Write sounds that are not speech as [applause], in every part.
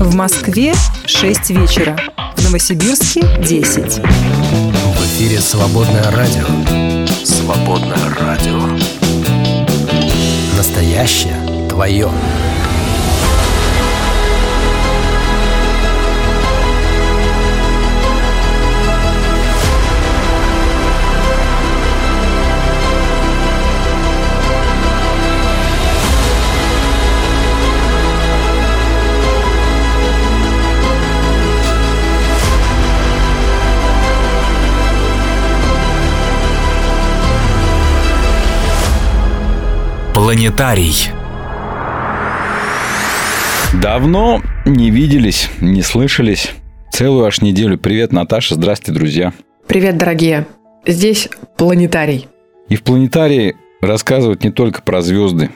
В Москве 6 вечера. В Новосибирске 10. В эфире «Свободное радио». «Свободное радио». Настоящее твое. Планетарий. Давно не виделись, не слышались. Целую аж неделю. Привет, Наташа. Здрасте, друзья. Привет, дорогие. Здесь планетарий. И в планетарии рассказывают не только про звезды,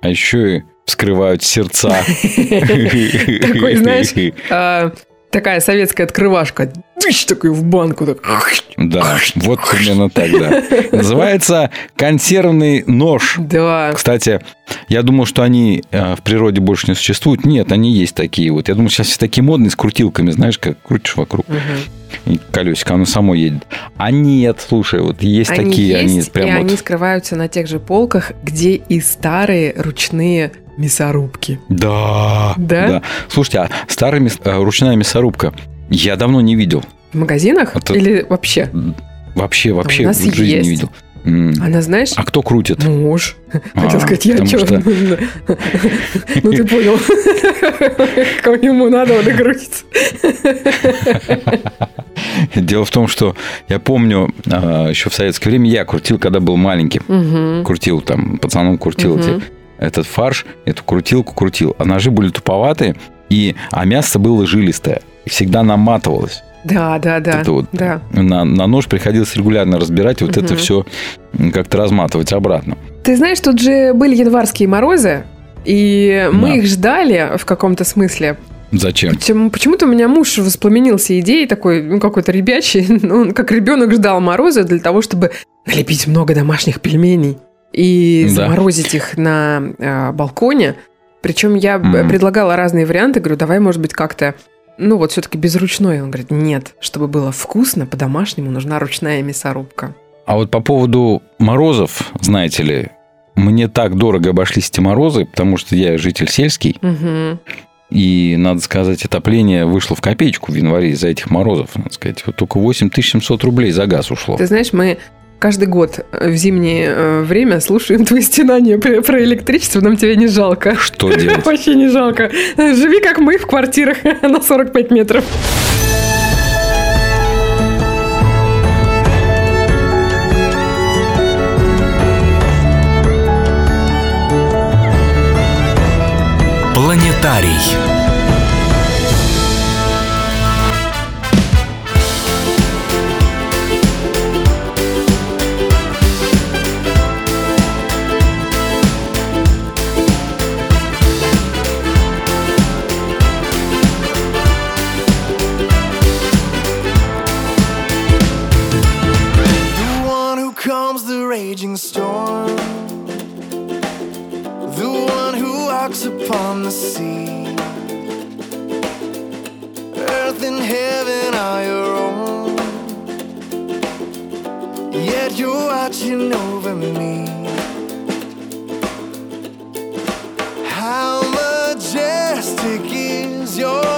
а еще и вскрывают сердца. [laughs] Такой, знаешь, [laughs] такая советская открывашка. Тыщ такой в банку. Так. Да, вот примерно так, да. Называется консервный нож. Да. Кстати, я думал, что они э, в природе больше не существуют. Нет, они есть такие вот. Я думаю, сейчас все такие модные с крутилками, знаешь, как крутишь вокруг. И колесико, оно само едет. А нет, слушай, вот есть Они такие, они есть, прям и вот... они скрываются на тех же полках, где и старые ручные мясорубки. Да, Да? Слушайте, а старая мяс- э, ручная мясорубка я давно не видел. В магазинах Это- или вообще? Вообще, вообще в жизни есть. не видел. Она, знаешь, А кто крутит? муж. А, Хотел сказать, я что? что- [laughs] Ну, ты понял. [laughs] Как ему надо, он и крутится. [laughs] Дело в том, что я помню, а, еще в советское время я крутил, когда был маленький. Крутил там, пацаном крутил эти- этот фарш, эту крутилку крутил. А ножи были туповатые, и, а мясо было жилистое. Всегда наматывалось. Да, да, да. Это вот Да. на, на нож приходилось регулярно разбирать, вот это Мгм. все как-то разматывать обратно. Ты знаешь, тут же были январские морозы, и мы Да. их ждали в каком-то смысле. Зачем? Почему- Почему-то у меня муж воспламенился идеей такой, ну, какой-то ребячий, [laughs] ну, он как ребенок ждал мороза для того, чтобы налепить много домашних пельменей и Да. заморозить их на э, балконе. Причем я Мгм. предлагала разные варианты, говорю, давай, может быть, как-то, ну, вот все-таки без ручной. Он говорит, нет, чтобы было вкусно, по-домашнему нужна ручная мясорубка. А вот по поводу морозов, знаете ли, мне так дорого обошлись эти морозы, потому что я житель сельский, Мгм. и, надо сказать, отопление вышло в копеечку в январе из-за этих морозов, надо сказать. Вот только 8700 рублей за газ ушло. Ты знаешь, мы каждый год э, в зимнее э, время слушаем твои стенания про, про электричество, нам тебя не жалко. Что делать? [laughs] Вообще не жалко. Живи как мы в квартирах [laughs] на 45 метров. Планетарий. Earth and heaven are your own. Yet you're watching over me. How majestic is your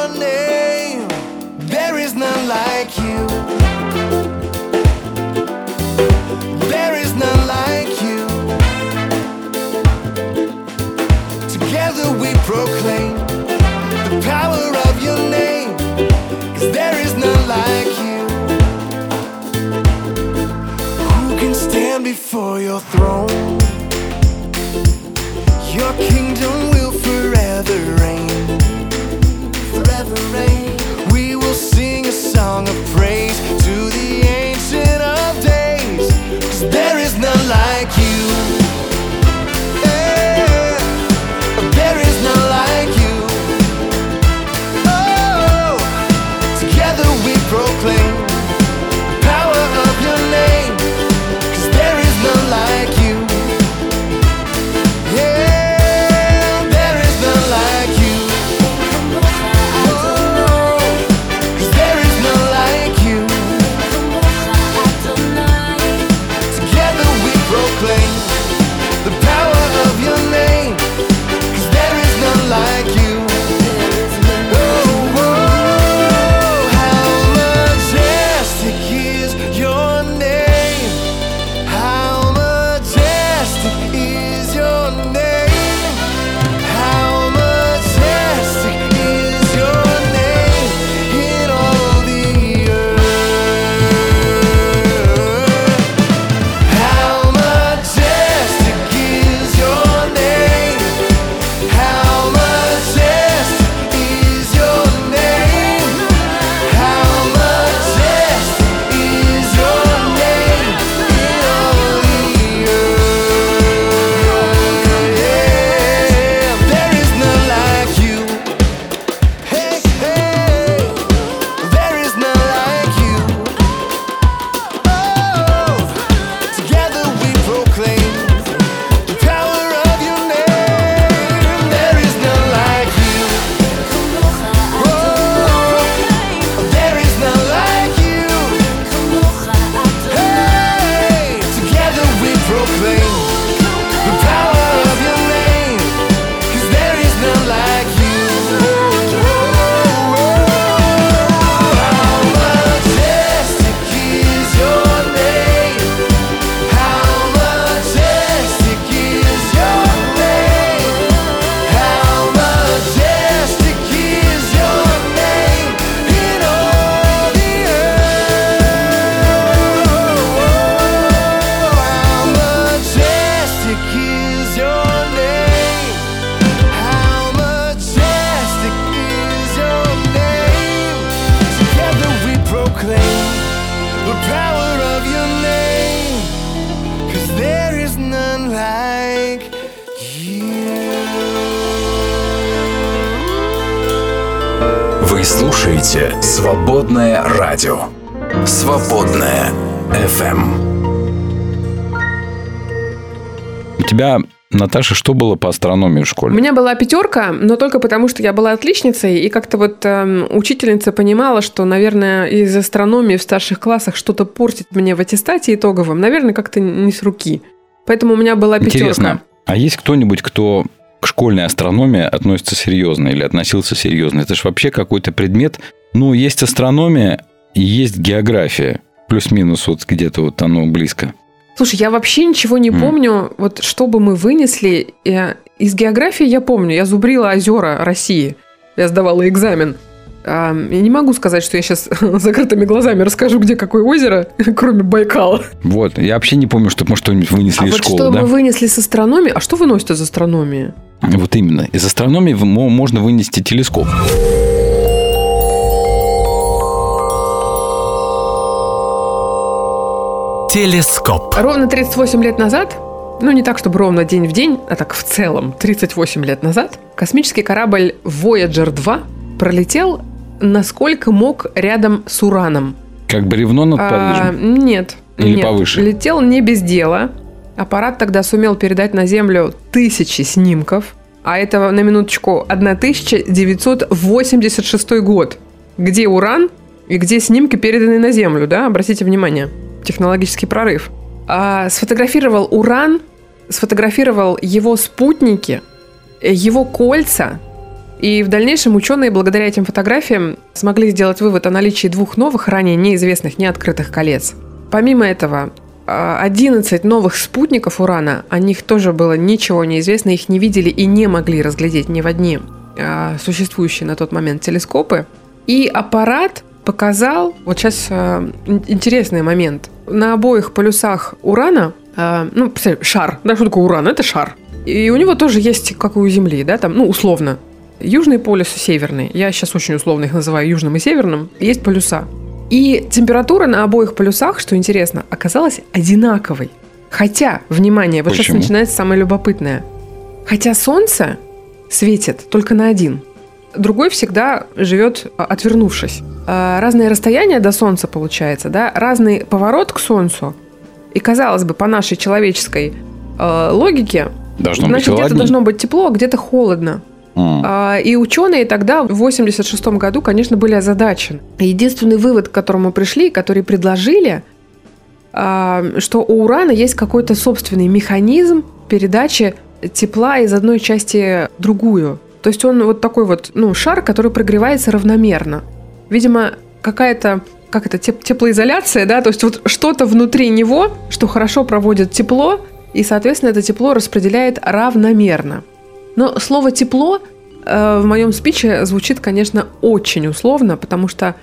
before your throne? Your kingdom will forever reign. Наташа, что было по астрономии в У школе? меня была пятерка, но только потому, что я была отличницей, и как-то вот эм, учительница понимала, что, наверное, из астрономии в старших классах что-то портит мне в аттестате итоговом. Наверное, как-то не с руки. Поэтому у меня была пятерка. Интересно, а есть кто-нибудь, кто к школьной астрономии относится серьезно или относился серьезно? Это же вообще какой-то предмет. Ну, есть астрономия и есть география. Плюс-минус вот где-то вот оно близко. Слушай, я вообще ничего не М. помню, вот что бы мы вынесли. э, Из географии я помню, я зубрила озера России. Я сдавала экзамен. А, Я не могу сказать, что я сейчас [laughs] закрытыми глазами расскажу, где какое озеро, [laughs] кроме Байкала. Вот, я вообще не помню, что мы что-нибудь вынесли А из вот школы, что да? мы вынесли с астрономии? А что выносят из астрономии? Вот именно. Из астрономии можно вынести телескоп. Телескоп. Ровно 38 лет назад, ну не так, чтобы ровно день в день, а так в целом, 38 лет назад, космический корабль Voyager 2 пролетел насколько мог рядом с Ураном. Как бревно над А, Парижем. нет. Или нет. повыше? Летел не без дела. Аппарат тогда сумел передать на Землю тысячи снимков. А это, на минуточку, 1986 год. Где Уран и где снимки переданы на Землю, да? Обратите внимание. Технологический прорыв. А, сфотографировал Уран, сфотографировал его спутники, э, его кольца, и в дальнейшем ученые благодаря этим фотографиям смогли сделать вывод о наличии двух новых, ранее неизвестных, неоткрытых колец. Помимо этого, а, 11 новых спутников Урана, о них тоже было ничего не известно, их не видели и не могли разглядеть ни в одни а, существующие на тот момент телескопы. И аппарат показал, вот сейчас ин- интересный момент, на обоих полюсах Урана, а, ну, представь, шар, да, что такое Уран? Это шар. И у него тоже есть, как и у Земли, да, там, ну, условно, Южный полюс и северный. Я сейчас очень условно их называю южным и северным. Есть полюса. И температура на обоих полюсах, что интересно, оказалась одинаковой. Хотя, внимание, вот сейчас Почему? начинается самое любопытное. Хотя Солнце светит только на один. Другой всегда живет а, отвернувшись. А, Разное расстояние до Солнца получается, да, разный поворот к Солнцу. И казалось бы, по нашей человеческой э, логике, Должно значит, где-то должно быть тепло, а где-то холодно. А, И ученые тогда, в 86 году, конечно, были озадачены. Единственный вывод, к которому пришли, который предложили, а, что у урана есть какой-то собственный механизм передачи тепла из одной части в другую. То есть он вот такой вот, ну, шар, который прогревается равномерно. Видимо, какая-то как это, теп- теплоизоляция, да, то есть вот что-то внутри него, что хорошо проводит тепло, и, соответственно, это тепло распределяет равномерно. Но слово тепло э, в моем спиче звучит, конечно, очень условно, потому что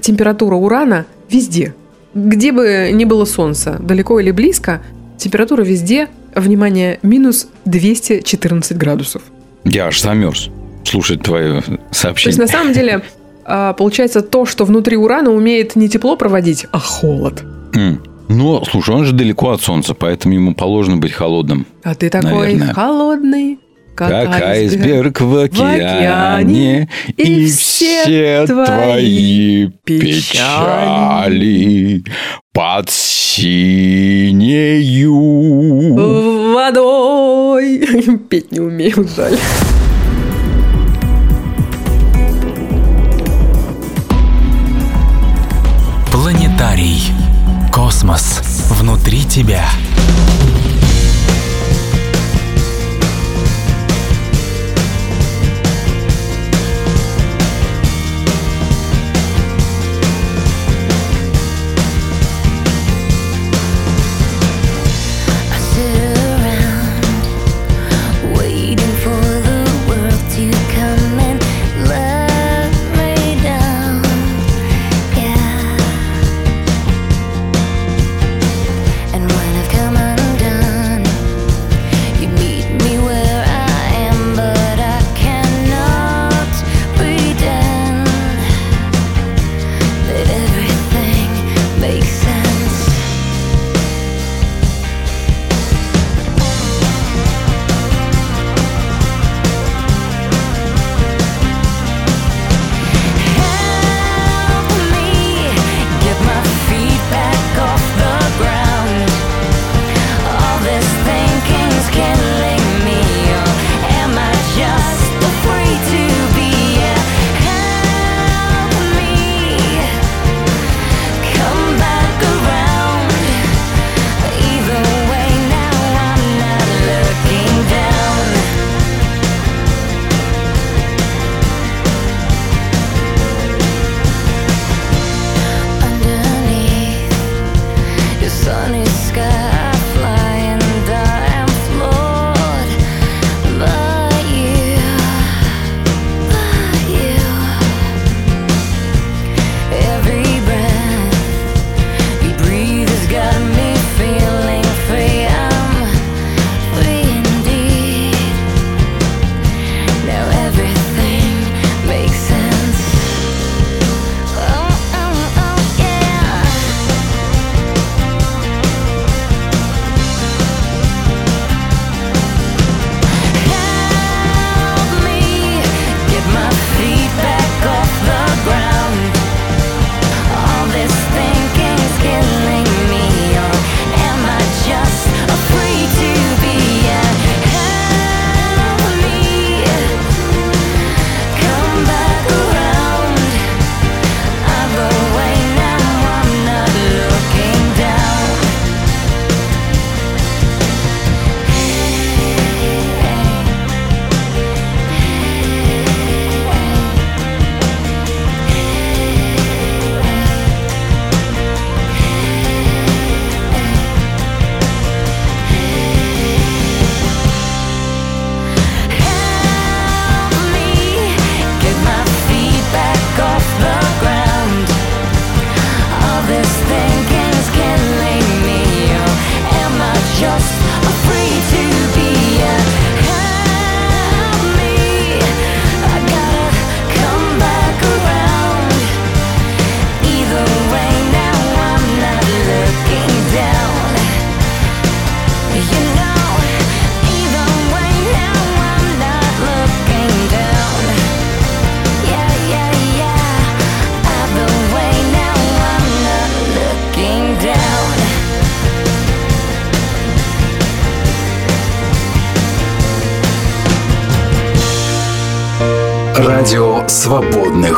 температура урана везде. Где бы ни было солнце, далеко или близко, температура везде, внимание, минус 214 градусов. Я аж замерз слушать твое То есть, сообщение. на самом деле, э, получается, то, что внутри урана умеет не тепло проводить, а холод. М. Но, слушай, он же далеко от Солнца, поэтому ему положено быть холодным. А ты такой Наверное. холодный, как, Как айсберг в океане, и все твои печали под синею. водой. [laughs] Петь не умею, жаль. Планетарий. Космос внутри тебя.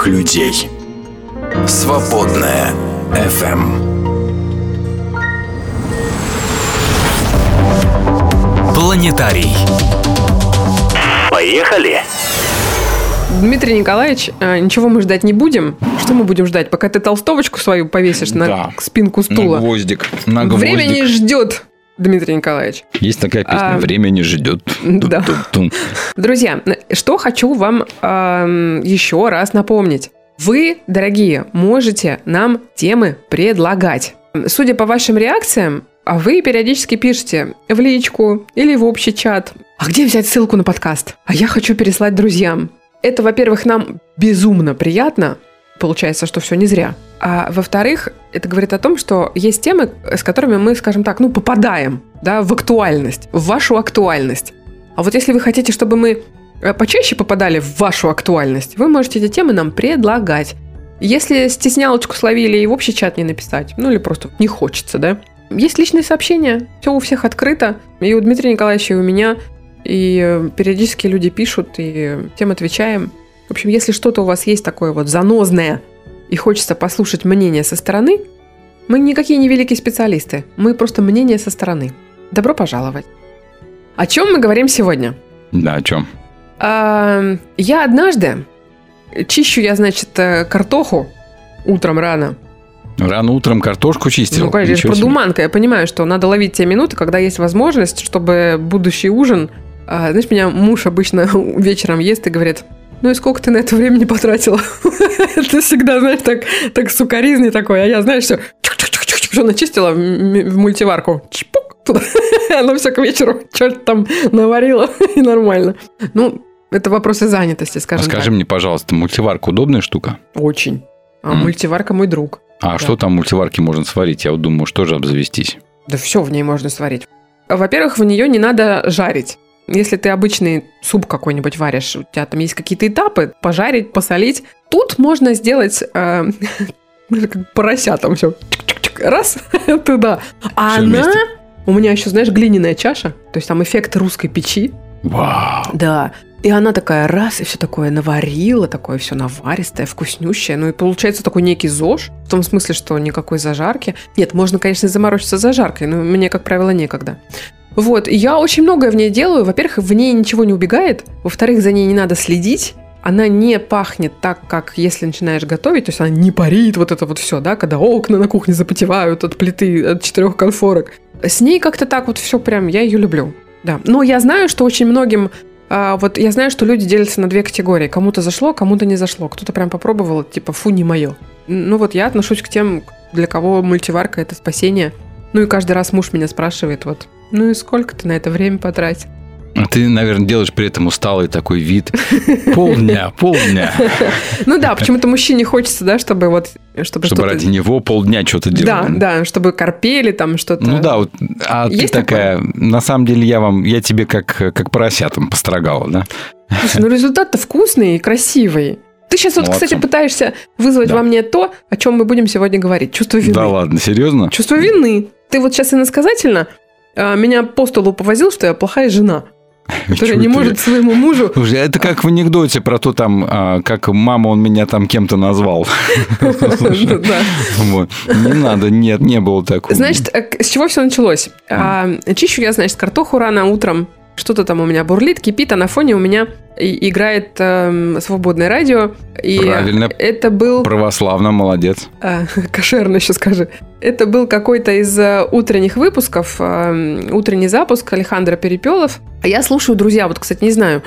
Свободных людей. Свободная. FM. Планетарий. Поехали! Дмитрий Николаевич, э, ничего мы ждать не будем. Что мы будем ждать? Пока ты толстовочку свою повесишь на Да. спинку На стула. гвоздик. На Время не гвоздик. ждет, Дмитрий Николаевич. Есть такая песня А, «Время не ждет». [laughs] да. Друзья, что хочу вам эм, еще раз напомнить. Вы, дорогие, можете нам темы предлагать. Судя по вашим реакциям, а вы периодически пишете в личку или в общий чат. А где взять ссылку на подкаст? А я хочу переслать друзьям. Это, во-первых, нам безумно приятно. Получается, что все не зря. А во-вторых, это говорит о том, что есть темы, с которыми мы, скажем так, ну, попадаем да, в актуальность, в вашу актуальность. А вот если вы хотите, чтобы мы э, почаще попадали в вашу актуальность, вы можете эти темы нам предлагать. Если стеснялочку словили и в общий чат не написать, ну или просто не хочется, да, есть личные сообщения, все у всех открыто, и у Дмитрия Николаевича, и у меня, и э, периодически люди пишут, и тем отвечаем. В общем, если что-то у вас есть такое вот занозное, и хочется послушать мнение со стороны, мы никакие не великие специалисты, мы просто мнение со стороны. Добро пожаловать. О чем мы говорим сегодня? Да, о чем? А, я однажды чищу я, значит, э, картоху утром рано. Рано утром картошку чистил? Ну, конечно, Ничего продуманка. Я понимаю, что надо ловить те минуты, когда есть возможность, чтобы будущий ужин... а, знаешь, меня муж обычно [laughs] вечером ест и говорит, ну и сколько ты на это времени потратила? [laughs] Это всегда, знаешь, так, так сукаризный такой. А я, знаешь, все, что начистила в мультиварку. Чпок туда. [laughs] Оно все к вечеру что-то там наварило, [laughs] и нормально. Ну, это вопросы занятости, А скажем скажи так. мне, пожалуйста, мультиварка удобная штука? Очень. А М. мультиварка мой друг. А что там в мультиварке можно сварить? Я вот думаю, что же обзавестись? Да все в ней можно сварить. Во-первых, в нее не надо жарить. Если ты обычный суп какой-нибудь варишь, у тебя там есть какие-то этапы, пожарить, посолить. Тут можно сделать э, [laughs] как порося там все. Раз, [laughs] туда. А Всё она... вместе. У меня еще, знаешь, глиняная чаша. То есть там эффект русской печи. Вау! Да. И она такая раз, и все такое наварила, такое все наваристое, вкуснющее. Ну и получается такой некий ЗОЖ, в том смысле, что никакой зажарки. Нет, можно, конечно, заморочиться зажаркой, но мне, как правило, некогда. Вот, я очень многое в ней делаю. Во-первых, в ней ничего не убегает. Во-вторых, за ней не надо следить. Она не пахнет так, как если начинаешь готовить, то есть она не парит вот это вот все, да, когда окна на кухне запотевают от плиты, от четырех конфорок. С ней как-то так вот все прям, я ее люблю. Да. Но я знаю, что очень многим а, вот я знаю, что люди делятся на две категории. Кому-то зашло, кому-то не зашло. Кто-то прям попробовал, типа, фу, не мое. Ну вот я отношусь к тем, для кого мультиварка – это спасение. Ну и каждый раз муж меня спрашивает, вот, ну и сколько ты на это время потратил? А ты, наверное, делаешь при этом усталый такой вид. [laughs] Полдня, полдня. [laughs] Ну да, почему-то мужчине хочется, да, чтобы вот, чтобы, Чтобы ради него полдня что-то Да, делать. да, чтобы корпели там что-то. Ну да, вот, а ты Есть такая, на самом деле я вам, я тебе как, как поросятам построгала, да? Слушай, ну результат-то вкусный и красивый. Ты сейчас вот, Молодцом. кстати, пытаешься вызвать Да. во мне то, о чем мы будем сегодня говорить. Чувство вины. Да ладно, серьезно? Чувство вины. Ты вот сейчас иносказательно меня по столу повозил, что я плохая жена, [laughs] которая не ты? может своему мужу... Слушай, это как в анекдоте про то там, а, как мама он меня там кем-то назвал. [laughs] Вот. Не надо, нет, не было такого. Значит, э, с чего все началось? А, Чищу я, значит, картоху рано утром. Что-то там у меня бурлит, кипит, а на фоне у меня и- играет эм, свободное радио. И Правильно. это был... Православно, молодец. А, [laughs] кошерно еще скажи. Это был какой-то из э, утренних выпусков, э, утренний запуск Александра Перепелов. Я слушаю, друзья, вот, кстати, не знаю,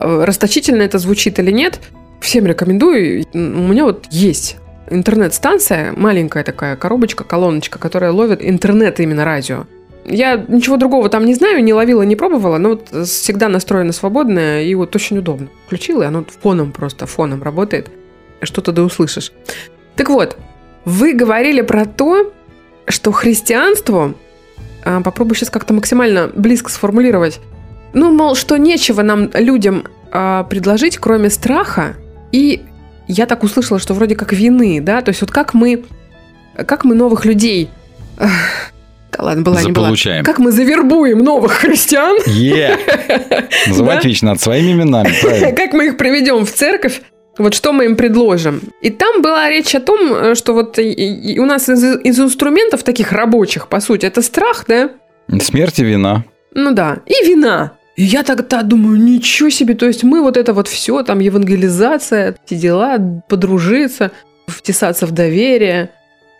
э, расточительно это звучит или нет. Всем рекомендую. У меня вот есть интернет-станция, маленькая такая коробочка, колоночка, которая ловит интернет именно радио. Я ничего другого там не знаю, не ловила, не пробовала, но вот всегда настроена свободная и вот очень удобно. Включила, и оно фоном просто, фоном работает. Что-то да услышишь. Так вот, вы говорили про то, что христианство, а, попробую сейчас как-то максимально близко сформулировать, ну, мол, что нечего нам, людям, а, предложить, кроме страха, и я так услышала, что вроде как вины, да, то есть вот как мы, как мы новых людей, да ладно, была не была, как мы завербуем новых христиан, Е! [laughs] Называть вещи над своими именами, как мы их приведем в церковь, Вот что мы им предложим. И там была речь о том, э, что вот у нас из, из инструментов таких рабочих, по сути, это страх, да? Смерть и вина. Ну да. И вина. И я тогда думаю, ничего себе, то есть мы вот это вот все, там евангелизация, эти дела, подружиться, втесаться в доверие,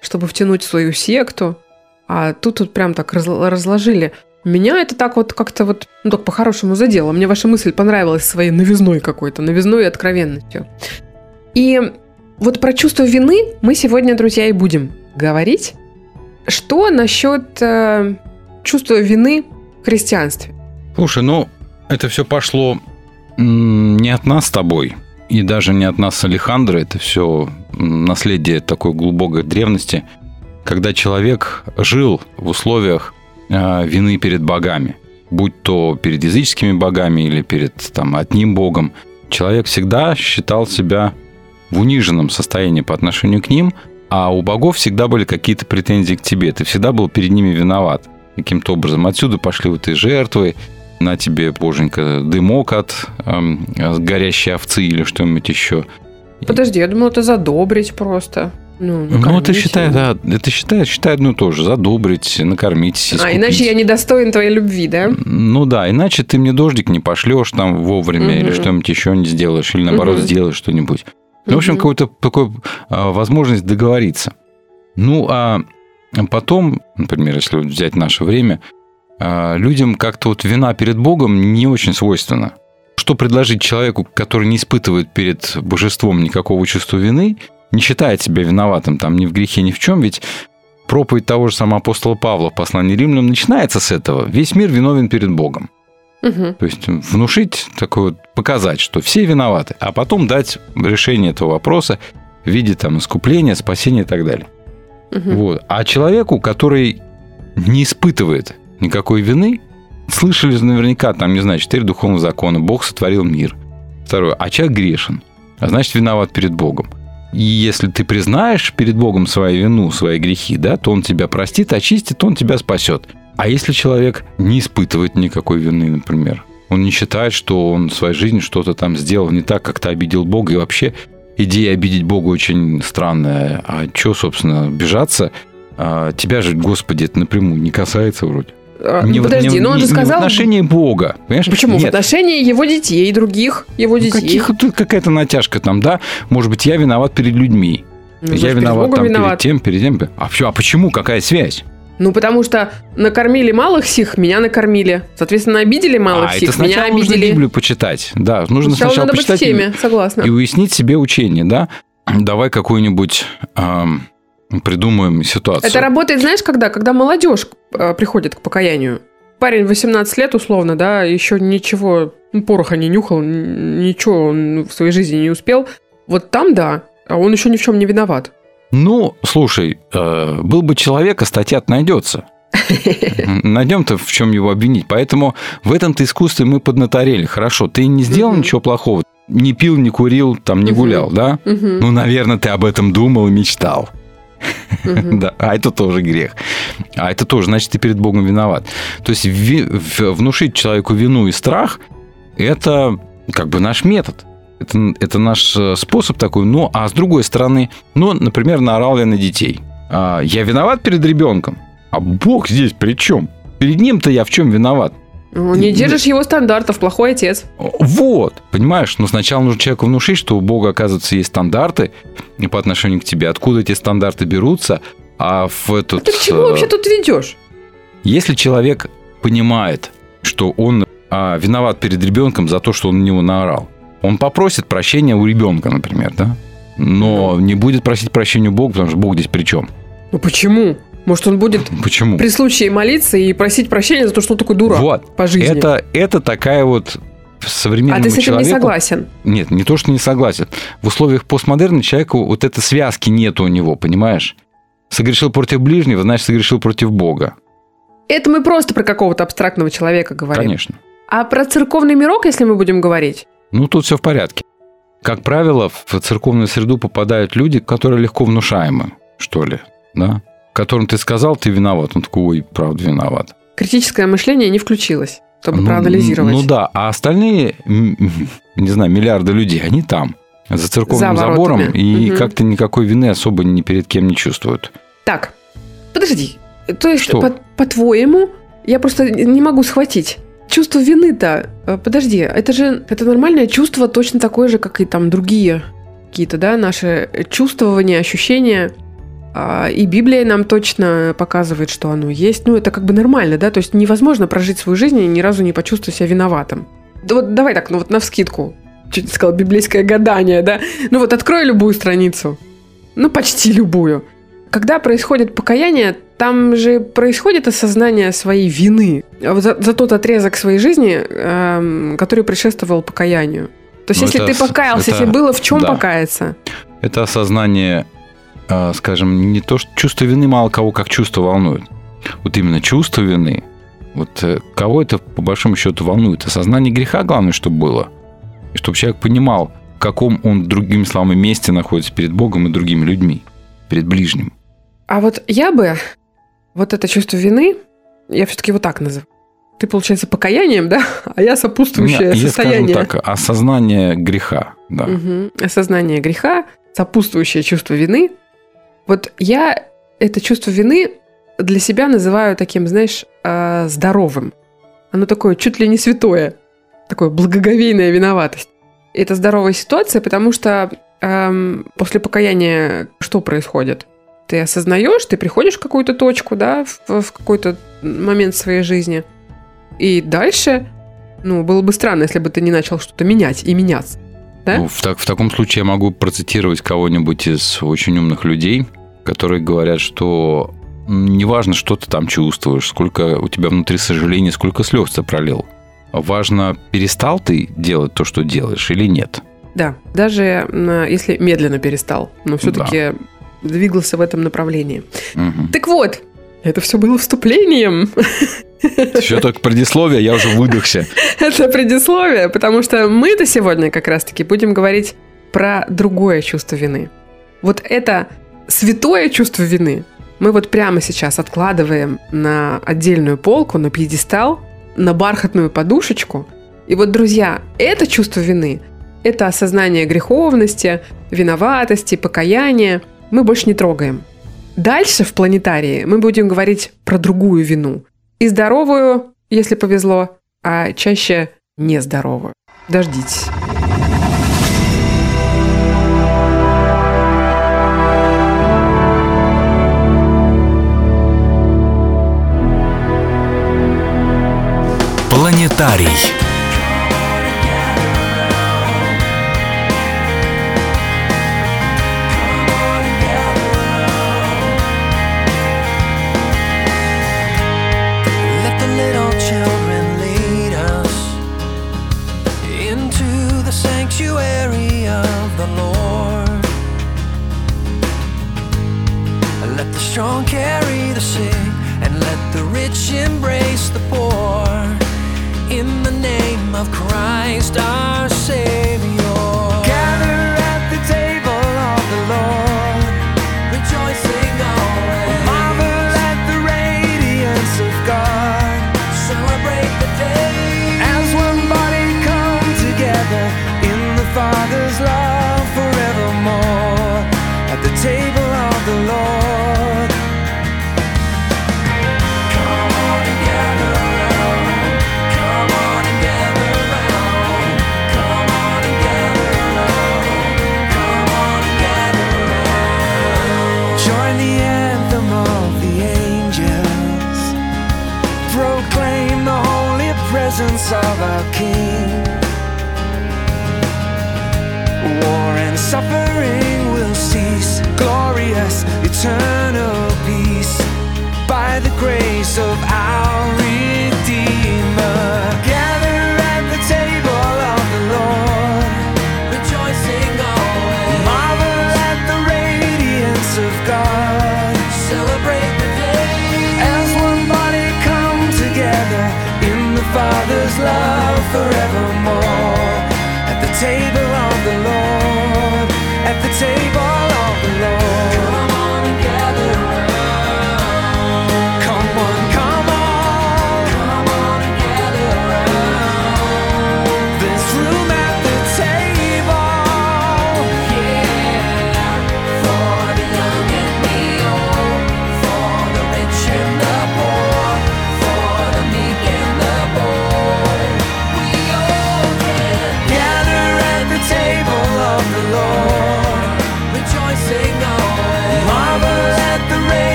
чтобы втянуть в свою секту. А тут вот прям так разл- разложили. Меня это так вот как-то вот, ну так по-хорошему задело. Мне ваша мысль понравилась своей новизной какой-то, новизной и откровенностью. И вот про чувство вины мы сегодня, друзья, и будем говорить. Что насчет э, чувства вины в христианстве? Слушай, ну, это все пошло не от нас с тобой, и даже не от нас с Алехандро. Это все наследие такой глубокой древности, когда человек жил в условиях э, вины перед богами, будь то перед языческими богами или перед там, одним богом. Человек всегда считал себя в униженном состоянии по отношению к ним, а у богов всегда были какие-то претензии к тебе. Ты всегда был перед ними виноват каким-то образом. Отсюда пошли вот и жертвы, на тебе, боженька, дымок от эм, горящей овцы или что-нибудь еще. Подожди, я думала, это задобрить просто. Ну, Ну, это накормить считает, его. да, это считает, считает одно и то же. Задобрить, накормить, А, искупить. иначе я недостоин твоей любви, да? Ну да, иначе ты мне дождик не пошлешь там вовремя или Мгм. что-нибудь еще не сделаешь, или наоборот Мгм. сделаешь что-нибудь. Ну, в общем, Мгм. какую-то такую а, возможность договориться. Ну, а потом, например, если взять наше время, а, людям как-то вот вина перед Богом не очень свойственна. Что предложить человеку, который не испытывает перед божеством никакого чувства вины, не считает себя виноватым там ни в грехе, ни в чем, ведь проповедь того же самого апостола Павла в послании римлянам начинается с этого. Весь мир виновен перед Богом. Мгм. То есть внушить, такое вот, показать, что все виноваты, а потом дать решение этого вопроса в виде там искупления, спасения и так далее. Мгм. Вот. А человеку, который не испытывает никакой вины, слышали наверняка, там, не знаю, четыре духовных закона, Бог сотворил мир. Второе, а человек грешен, а значит, виноват перед Богом. И если ты признаешь перед Богом свою вину, свои грехи, да, то Он тебя простит, очистит, Он тебя спасет. А если человек не испытывает никакой вины, например, он не считает, что он в своей жизни что-то там сделал не так, как-то обидел Бога, и вообще идея обидеть Бога очень странная. А что, собственно, обижаться? А, тебя же, Господи, это напрямую не касается вроде. А, Не в- Подожди, не в- ну он же сказал... в отношении Бога, понимаешь? Почему? В Нет. отношении его детей, других его Ну, детей. каких тут какая-то натяжка там, да? Может быть, я виноват перед людьми. Ну, я виноват там виноват. перед тем, перед тем. А, всё, а почему? Какая связь? Ну, потому что накормили малых сих, меня накормили. Соответственно, обидели малых а, сих, это меня сначала нужно обидели. Библию почитать. Да, нужно Сначала сначала надо быть в почитать теме, согласна. и уяснить себе учение, да? Давай какую-нибудь ам, придумаем ситуацию. Это работает, знаешь, когда? Когда молодежь э, приходит к покаянию. Парень 18 лет, условно, да, еще ничего, ну, пороха не нюхал, ничего он в своей жизни не успел. Вот там, да, а он еще ни в чем не виноват. Ну, слушай, э, был бы человек, а статья найдется. Найдем-то, [laughs] в чем его обвинить. Поэтому в этом-то искусстве мы поднаторели. Хорошо, ты не сделал Мгм. ничего плохого. Не пил, не курил, там не Мгм. гулял, да? Мгм, Ну, наверное, ты об этом думал и мечтал. Мгм. [laughs] Да, а это тоже грех. А это тоже, значит, ты перед Богом виноват. То есть ви- внушить человеку вину и страх – это как бы наш метод. Это, это наш э, способ такой. Ну, а с другой стороны, ну, например, наорал я на детей. А, я виноват перед ребенком, а Бог здесь при чем? Перед ним-то я в чем виноват? Ну, Не держишь его стандартов, плохой отец. Вот, понимаешь, но сначала нужно человеку внушить, что у Бога, оказывается, есть стандарты по отношению к тебе. Откуда эти стандарты берутся, а в этот... Ты к чему э, вообще тут ведешь? Если человек понимает, что он а, виноват перед ребенком за то, что он на него наорал, он попросит прощения у ребенка, например, да? Но не будет просить прощения у Бога, потому что Бог здесь при чем? Ну почему? Может, он будет [laughs] Почему? при случае молиться и просить прощения за то, что он такой дурак Вот. по жизни. Это, это такая вот современному а ты с этим человеку... не согласен? Нет, не то, что не согласен. В условиях постмодерна человеку вот этой связки нет у него, понимаешь? Согрешил против ближнего, значит, согрешил против Бога. Это мы просто про какого-то абстрактного человека говорим. Конечно. А про церковный мирок, если мы будем говорить? Ну, тут все в порядке. Как правило, в церковную среду попадают люди, которые легко внушаемы, что ли, да? Которым ты сказал, ты виноват. Он такой, ой, правда, виноват. Критическое мышление не включилось, чтобы Ну, проанализировать. Ну да, а остальные, [laughs] не знаю, миллиарды людей, они там. За церковным За забором воротами. и Мгм. как-то никакой вины особо ни перед кем не чувствуют. Так, подожди. То есть, Что? по- по-твоему, я просто не могу схватить. Чувство вины-то, э, подожди, это же это нормальное чувство, точно такое же, как и там другие какие-то, да, наши чувствования, ощущения. А, И Библия нам точно показывает, что оно есть. Ну, это как бы нормально, да, то есть невозможно прожить свою жизнь и ни разу не почувствовать себя виноватым. Да вот давай так, ну вот навскидку. Чуть не сказал библейское гадание, да? Ну вот открой любую страницу. Ну, почти любую. Когда происходит покаяние, там же происходит осознание своей вины за, за тот отрезок своей жизни, эм, который предшествовал покаянию. То есть, Ну, если это ты покаялся, это- если было в чем да. покаяться. Это осознание, скажем, не то, что чувство вины мало кого как чувство волнует. Вот именно чувство вины. Вот э, кого это по большому счету волнует? Осознание греха главное, чтобы было. И чтобы человек понимал, в каком он, другими словами, месте находится перед Богом и другими людьми, перед ближним. А вот я бы вот это чувство вины, я все-таки вот так называю. Ты, получается, покаянием, да? [laughs] А я сопутствующее Я, состояние. скажем так, осознание греха. Да. Мгм. Осознание греха, сопутствующее чувство вины. Вот я это чувство вины для себя называю таким, знаешь, э, здоровым. Оно такое чуть ли не святое. Такое благоговейная виноватость. Это здоровая ситуация, потому что эм, после покаяния что происходит? Ты осознаешь, ты приходишь в какую-то точку, да, в, в какой-то момент своей жизни. И дальше, ну, было бы странно, если бы ты не начал что-то менять и меняться. Да? Ну, в, так- в таком случае я могу процитировать кого-нибудь из очень умных людей, которые говорят, что неважно, что ты там чувствуешь, сколько у тебя внутри сожаления, сколько слез ты пролил. Важно, перестал ты делать то, что делаешь, или нет. Да, даже если медленно перестал, но все-таки двигался в этом направлении. Мгм. Так вот, это все было вступлением. Все только предисловие, я уже выдохся. [laughs] это предисловие, потому что мы-то сегодня как раз-таки будем говорить про другое чувство вины. Вот это святое чувство вины мы вот прямо сейчас откладываем на отдельную полку, на пьедестал, на бархатную подушечку. И вот, друзья, это чувство вины, это осознание греховности, виноватости, покаяния мы больше не трогаем. Дальше в планетарии мы будем говорить про другую вину. И здоровую, если повезло, а чаще нездоровую. Дождитесь. The strong carry the sick, and let the rich embrace the poor. In the name of Christ our Savior. Suffering will cease. Glorious, eternal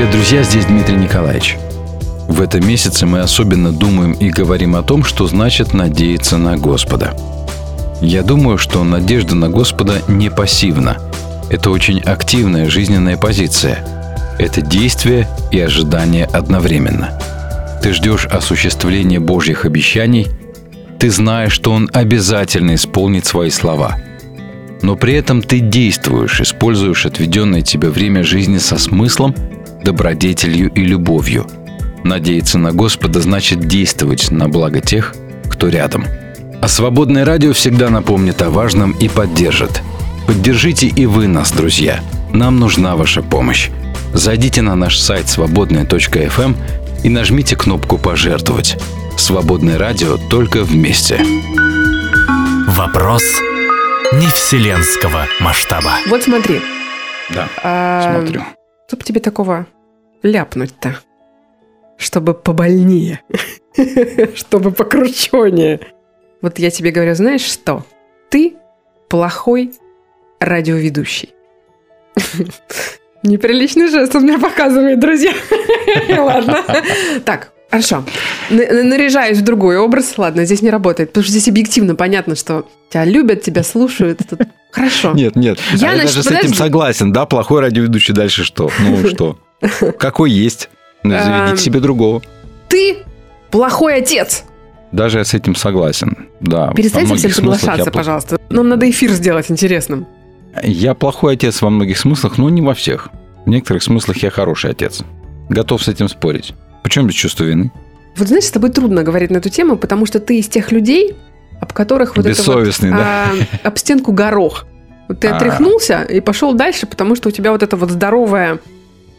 Привет, друзья, здесь Дмитрий Николаевич. В этом месяце мы особенно думаем и говорим о том, что значит надеяться на Господа. Я думаю, что надежда на Господа не пассивна. Это очень активная жизненная позиция. Это действие и ожидание одновременно. Ты ждешь осуществления Божьих обещаний, ты знаешь, что Он обязательно исполнит свои слова. Но при этом ты действуешь, используешь отведенное тебе время жизни со смыслом, добродетелью и любовью – Надеяться на Господа значит действовать на благо тех, кто рядом. А свободное радио всегда напомнит о важном и поддержит. Поддержите и вы нас, друзья. Нам нужна ваша помощь. Зайдите на наш сайт свободная.фм и нажмите кнопку «Пожертвовать». Свободное радио только вместе. Вопрос не вселенского масштаба. Вот смотри. Да, а, смотрю. Что бы тебе такого ляпнуть-то? Чтобы побольнее. [laughs] Чтобы покрученее. Вот я тебе говорю, знаешь что? Ты плохой радиоведущий. [laughs] Неприличный жест он мне показывает, друзья. [laughs] Ладно. Так, хорошо. Наряжаюсь в другой образ. Ладно, здесь не работает. Потому что здесь объективно понятно, что тебя любят, тебя слушают. Тут Хорошо. Нет, нет. Я, А значит, даже с этим подожди. согласен. Да, плохой радиоведущий дальше что? Ну [laughs] что? Какой есть? Ну, Эм. заведите себе другого. Ты плохой отец. Даже я с этим согласен. Да. Перестаньте всем соглашаться, я пожалуйста. Нам надо эфир сделать интересным. Я плохой отец во многих смыслах, но не во всех. В некоторых смыслах я хороший отец. Готов с этим спорить. Почему без чувства вины? Вот знаешь, с тобой трудно говорить на эту тему, потому что ты из тех людей, об которых вот Бессовестный, это вот, да? а, об стенку горох. Вот ты А. отряхнулся и пошел дальше, потому что у тебя вот эта вот здоровая,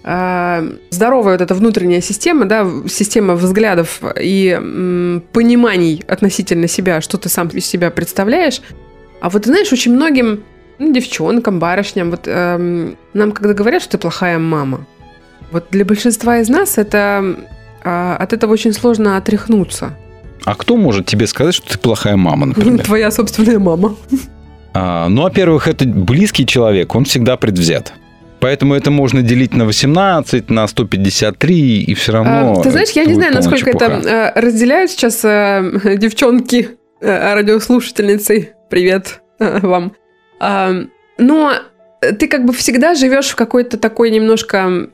здоровая вот эта внутренняя система, да, система взглядов и м, пониманий относительно себя, что ты сам из себя представляешь. А вот знаешь, очень многим ну, девчонкам, барышням, вот эм, нам когда говорят, что ты плохая мама, вот для большинства из нас это а, от этого очень сложно отряхнуться. А кто может тебе сказать, что ты плохая мама, например? [laughs] Твоя собственная мама. А, ну, во-первых, это близкий человек, он всегда предвзят. Поэтому это можно делить на 18, на 153, и все равно... А, Ты знаешь, я не знаю, насколько это чепуха. э, разделяют сейчас э, [laughs] девчонки, э, радиослушательницы. Привет э, вам. А, Но ты как бы всегда живешь в какой-то такой немножко...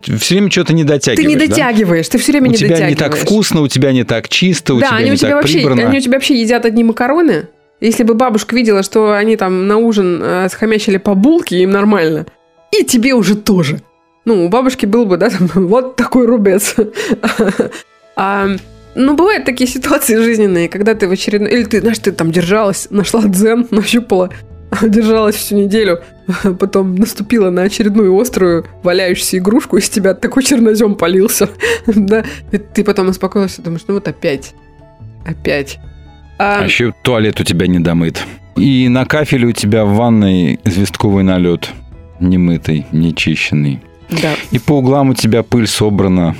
Все время что-то не Ты дотягиваешь, не да? дотягиваешь, ты все время У не тебя дотягиваешь. не так вкусно, у тебя не так чисто, у да, тебя не у тебя так вообще, прибрано. они у тебя вообще едят одни макароны. Если бы бабушка видела, что они там на ужин э, схомячили по булке, им нормально. И тебе уже тоже. Ну, у бабушки был бы, да, там, [laughs] вот такой рубец. [laughs] А, ну, бывают такие ситуации жизненные, когда ты в очередной... Или ты, знаешь, ты там держалась, нашла дзен, [laughs] нащупала, [laughs] держалась всю неделю, [laughs] потом наступила на очередную острую валяющуюся игрушку, из тебя такой чернозем полился. [laughs] Да, и ты потом успокоился, думаешь, ну вот опять. Опять. А, А еще туалет у тебя не домыт. И на кафеле у тебя в ванной известковый налет. Немытый, нечищенный. да. И по углам у тебя пыль собрана.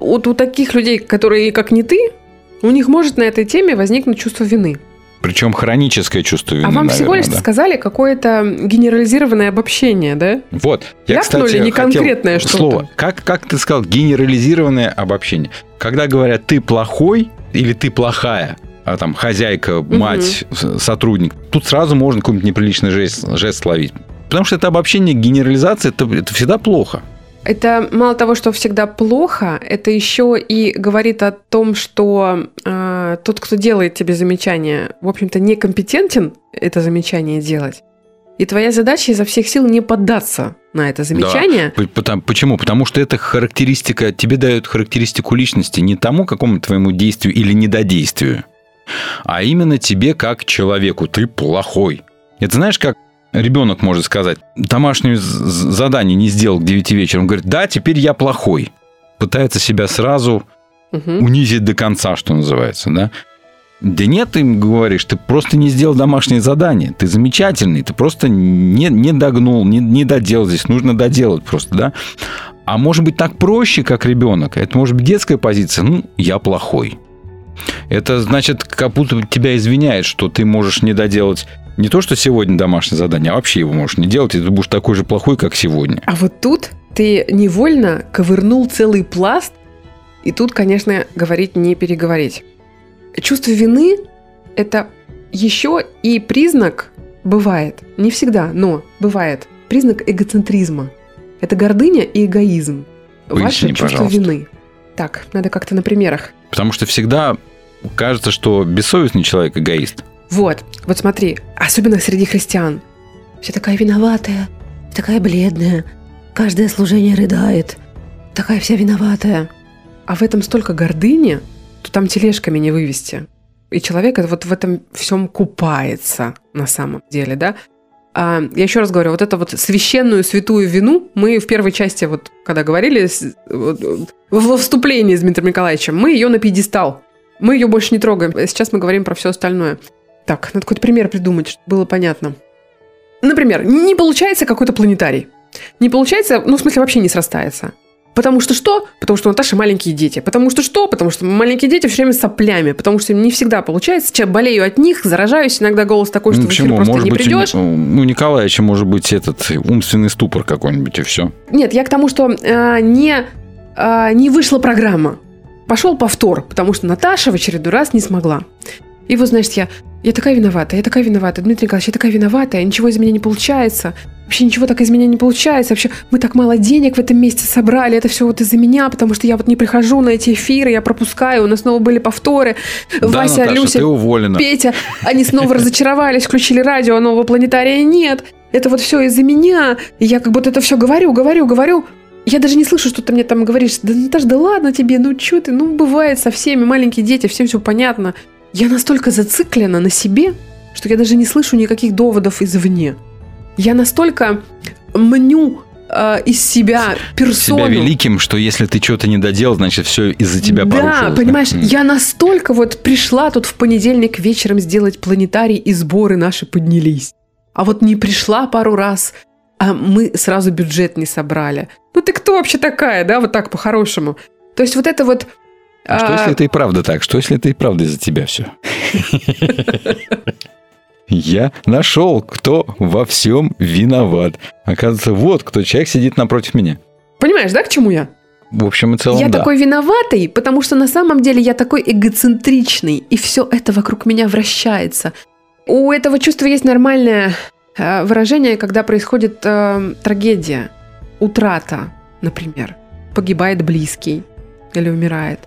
Вот у таких людей, которые как не ты, у них может на этой теме возникнуть чувство вины. Причем хроническое чувство вины, а вам всего наверное, лишь да. сказали какое-то генерализированное обобщение, да? Вот. Я, Ляпнули кстати, не конкретное что-то. Слово. Как, как ты сказал, генерализированное обобщение. Когда говорят «ты плохой» или «ты плохая», а там хозяйка, мать, с- сотрудник, тут сразу можно какой-нибудь неприличный жест, жест словить. Потому что это обобщение, генерализация, это, это всегда плохо. Это мало того, что всегда плохо, это еще и говорит о том, что э, тот, кто делает тебе замечание, в общем-то, некомпетентен это замечание делать. И твоя задача изо всех сил не поддаться на это замечание. Потому- почему? Потому что это характеристика, тебе дают характеристику личности не тому какому-то твоему действию или недодействию, а именно тебе как человеку. Ты плохой. Это знаешь, как ребенок может сказать, домашнее задание не сделал к 9 вечера, он говорит, да, теперь я плохой. Пытается себя сразу Мгм. унизить до конца, что называется, да? Да нет, ты им говоришь, ты просто не сделал домашнее задание. Ты замечательный, ты просто не, не догнул, не, не доделал здесь. Нужно доделать просто, да? А может быть так проще, как ребенок? Это может быть детская позиция. Ну, я плохой. Это значит, как будто тебя извиняет, что ты можешь не доделать Не то, что сегодня домашнее задание, а вообще его можешь не делать, и ты будешь такой же плохой, как сегодня. А вот тут ты невольно ковырнул целый пласт, и тут, конечно, говорить не переговорить. Чувство вины – это еще и признак, бывает, не всегда, но бывает, признак эгоцентризма. Это гордыня и эгоизм. Поясни, Ваше чувство пожалуйста. вины. Так, надо как-то на примерах. Потому что всегда кажется, что бессовестный человек эгоист. Вот, вот смотри, особенно среди христиан. Все такая виноватая, такая бледная, каждое служение рыдает, такая вся виноватая. А в этом столько гордыни, то там тележками не вывести. И человек вот в этом всем купается на самом деле, да. А, я еще раз говорю, вот это вот священную святую вину мы в первой части, вот когда говорили вот, во вступлении с Дмитрием Николаевичем, мы ее на пьедестал. Мы ее больше не трогаем. Сейчас мы говорим про все остальное. Так, надо какой-то пример придумать, чтобы было понятно. Например, не получается какой-то планетарий. Не получается, ну, в смысле, вообще не срастается. Потому что что? Потому что у Наташи маленькие дети. Потому что что? Потому что маленькие дети все время с соплями. Потому что не всегда получается. Сейчас болею от них, заражаюсь. Иногда голос такой, что Ну, в эфир почему? просто Может не быть, у, придешь. У Николаевича может быть этот умственный ступор какой-нибудь, и все. Нет, я к тому, что э, не, э, не вышла программа. Пошел повтор, потому что Наташа в очередной раз не смогла. И вот, знаешь, я, я такая виновата, я такая виновата. Дмитрий Николаевич, я такая виновата, ничего из меня не получается. Вообще ничего так из меня не получается. Вообще мы так мало денег в этом месяце собрали. Это все вот из-за меня, потому что я вот не прихожу на эти эфиры, я пропускаю. У нас снова были повторы. да, Вася, Наташа, Люся, ты уволена. Петя, они снова разочаровались, включили радио, а нового планетария нет. Это вот все из-за меня. И я как будто это все говорю, говорю, говорю. Я даже не слышу, что ты мне там говоришь. Да, Наташ, да ладно тебе, ну что ты, ну бывает со всеми, маленькие дети, всем все понятно. Я настолько зациклена на себе, что я даже не слышу никаких доводов извне. Я настолько мню э, из себя персону. Себя великим, что если ты что-то не доделал, значит, все из-за тебя Да, порушилось. понимаешь, М. я настолько вот пришла тут в понедельник вечером сделать планетарий, и сборы наши поднялись. А вот не пришла пару раз, а мы сразу бюджет не собрали. Ну ты кто вообще такая, да, вот так по-хорошему? То есть вот это вот... А Что а, если это и правда так? Что если это и правда из-за тебя все? Я нашел, кто во всем виноват. Оказывается, вот кто человек сидит напротив меня. Понимаешь, да, к чему я? В общем и целом, я да. такой виноватый, потому что на самом деле я такой эгоцентричный, и все это вокруг меня вращается. У этого чувства есть нормальное э, выражение, когда происходит э, трагедия, утрата, например, погибает близкий или умирает.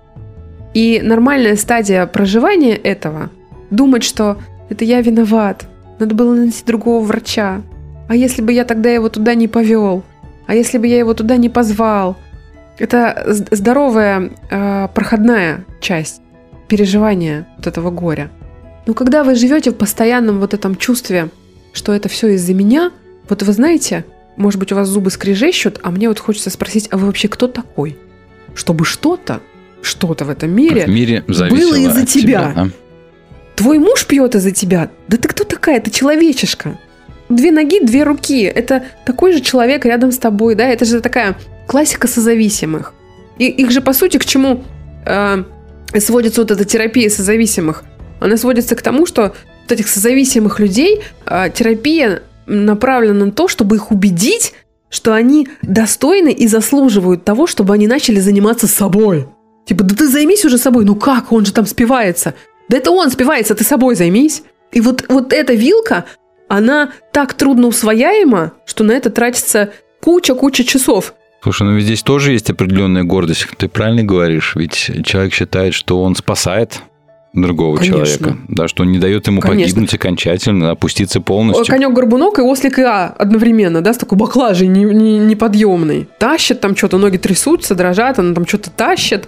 И нормальная стадия проживания этого думать, что это я виноват, надо было найти другого врача. А если бы я тогда его туда не повел? А если бы я его туда не позвал? Это здоровая э, проходная часть переживания вот этого горя. Но когда вы живете в постоянном вот этом чувстве, что это все из-за меня, вот вы знаете, может быть, у вас зубы скрежещут, а мне вот хочется спросить, а вы вообще кто такой? Чтобы что-то, что-то в этом мире, В мире было из-за от тебя. да? Твой муж пьет из-за тебя. Да ты кто такая? Ты человечишка. Две ноги, две руки. Это такой же человек рядом с тобой, да? Это же такая классика созависимых. И их же, по сути, к чему э, сводится вот эта терапия созависимых? Она сводится к тому, что вот этих созависимых людей э, терапия направлена на то, чтобы их убедить, что они достойны и заслуживают того, чтобы они начали заниматься собой. Типа, да ты займись уже собой. Ну как? Он же там спивается. Да это он спивается, ты собой займись. И вот, вот эта вилка, она так трудно усвояема, что на это тратится куча-куча часов. Слушай, ну ведь здесь тоже есть определенная гордость. Ты правильно говоришь, ведь человек считает, что он спасает другого Конечно. человека, да, что он не дает ему Конечно. погибнуть окончательно, опуститься полностью. Конек-горбунок и ослик А одновременно, да, с такой баклажей не- не- неподъемной. Тащит там что-то, ноги трясутся, дрожат, она там что-то тащит.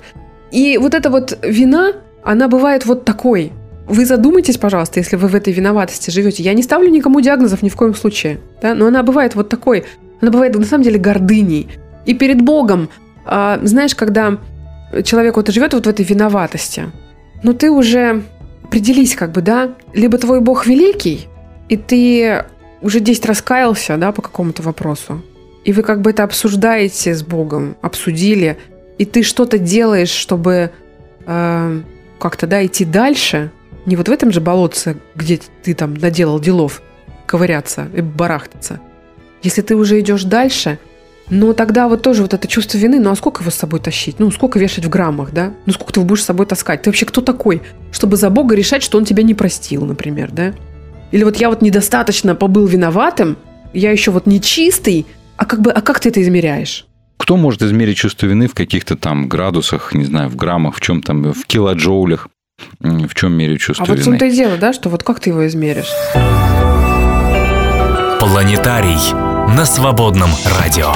И вот эта вот вина, она бывает вот такой. Вы задумайтесь, пожалуйста, если вы в этой виноватости живете. Я не ставлю никому диагнозов ни в коем случае, да, но она бывает вот такой. Она бывает на самом деле гордыней. И перед Богом, а, знаешь, когда человек вот живет вот в этой виноватости, ну ты уже определись как бы, да, либо твой Бог великий, и ты уже 10 раскаялся, да, по какому-то вопросу, и вы как бы это обсуждаете с Богом, обсудили, и ты что-то делаешь, чтобы э, как-то, да, идти дальше, не вот в этом же болотце, где ты там наделал делов, ковыряться и барахтаться. Если ты уже идешь дальше, но тогда вот тоже вот это чувство вины, ну а сколько его с собой тащить? Ну сколько вешать в граммах, да? Ну сколько ты будешь с собой таскать? Ты вообще кто такой, чтобы за Бога решать, что он тебя не простил, например, да? Или вот я вот недостаточно побыл виноватым, я еще вот не чистый, а как бы, а как ты это измеряешь? Кто может измерить чувство вины в каких-то там градусах, не знаю, в граммах, в чем там, в килоджоулях? В чем меряют чувство А вот в вины? том-то и дело, да, что вот как ты его измеришь? Планетарий на свободном радио.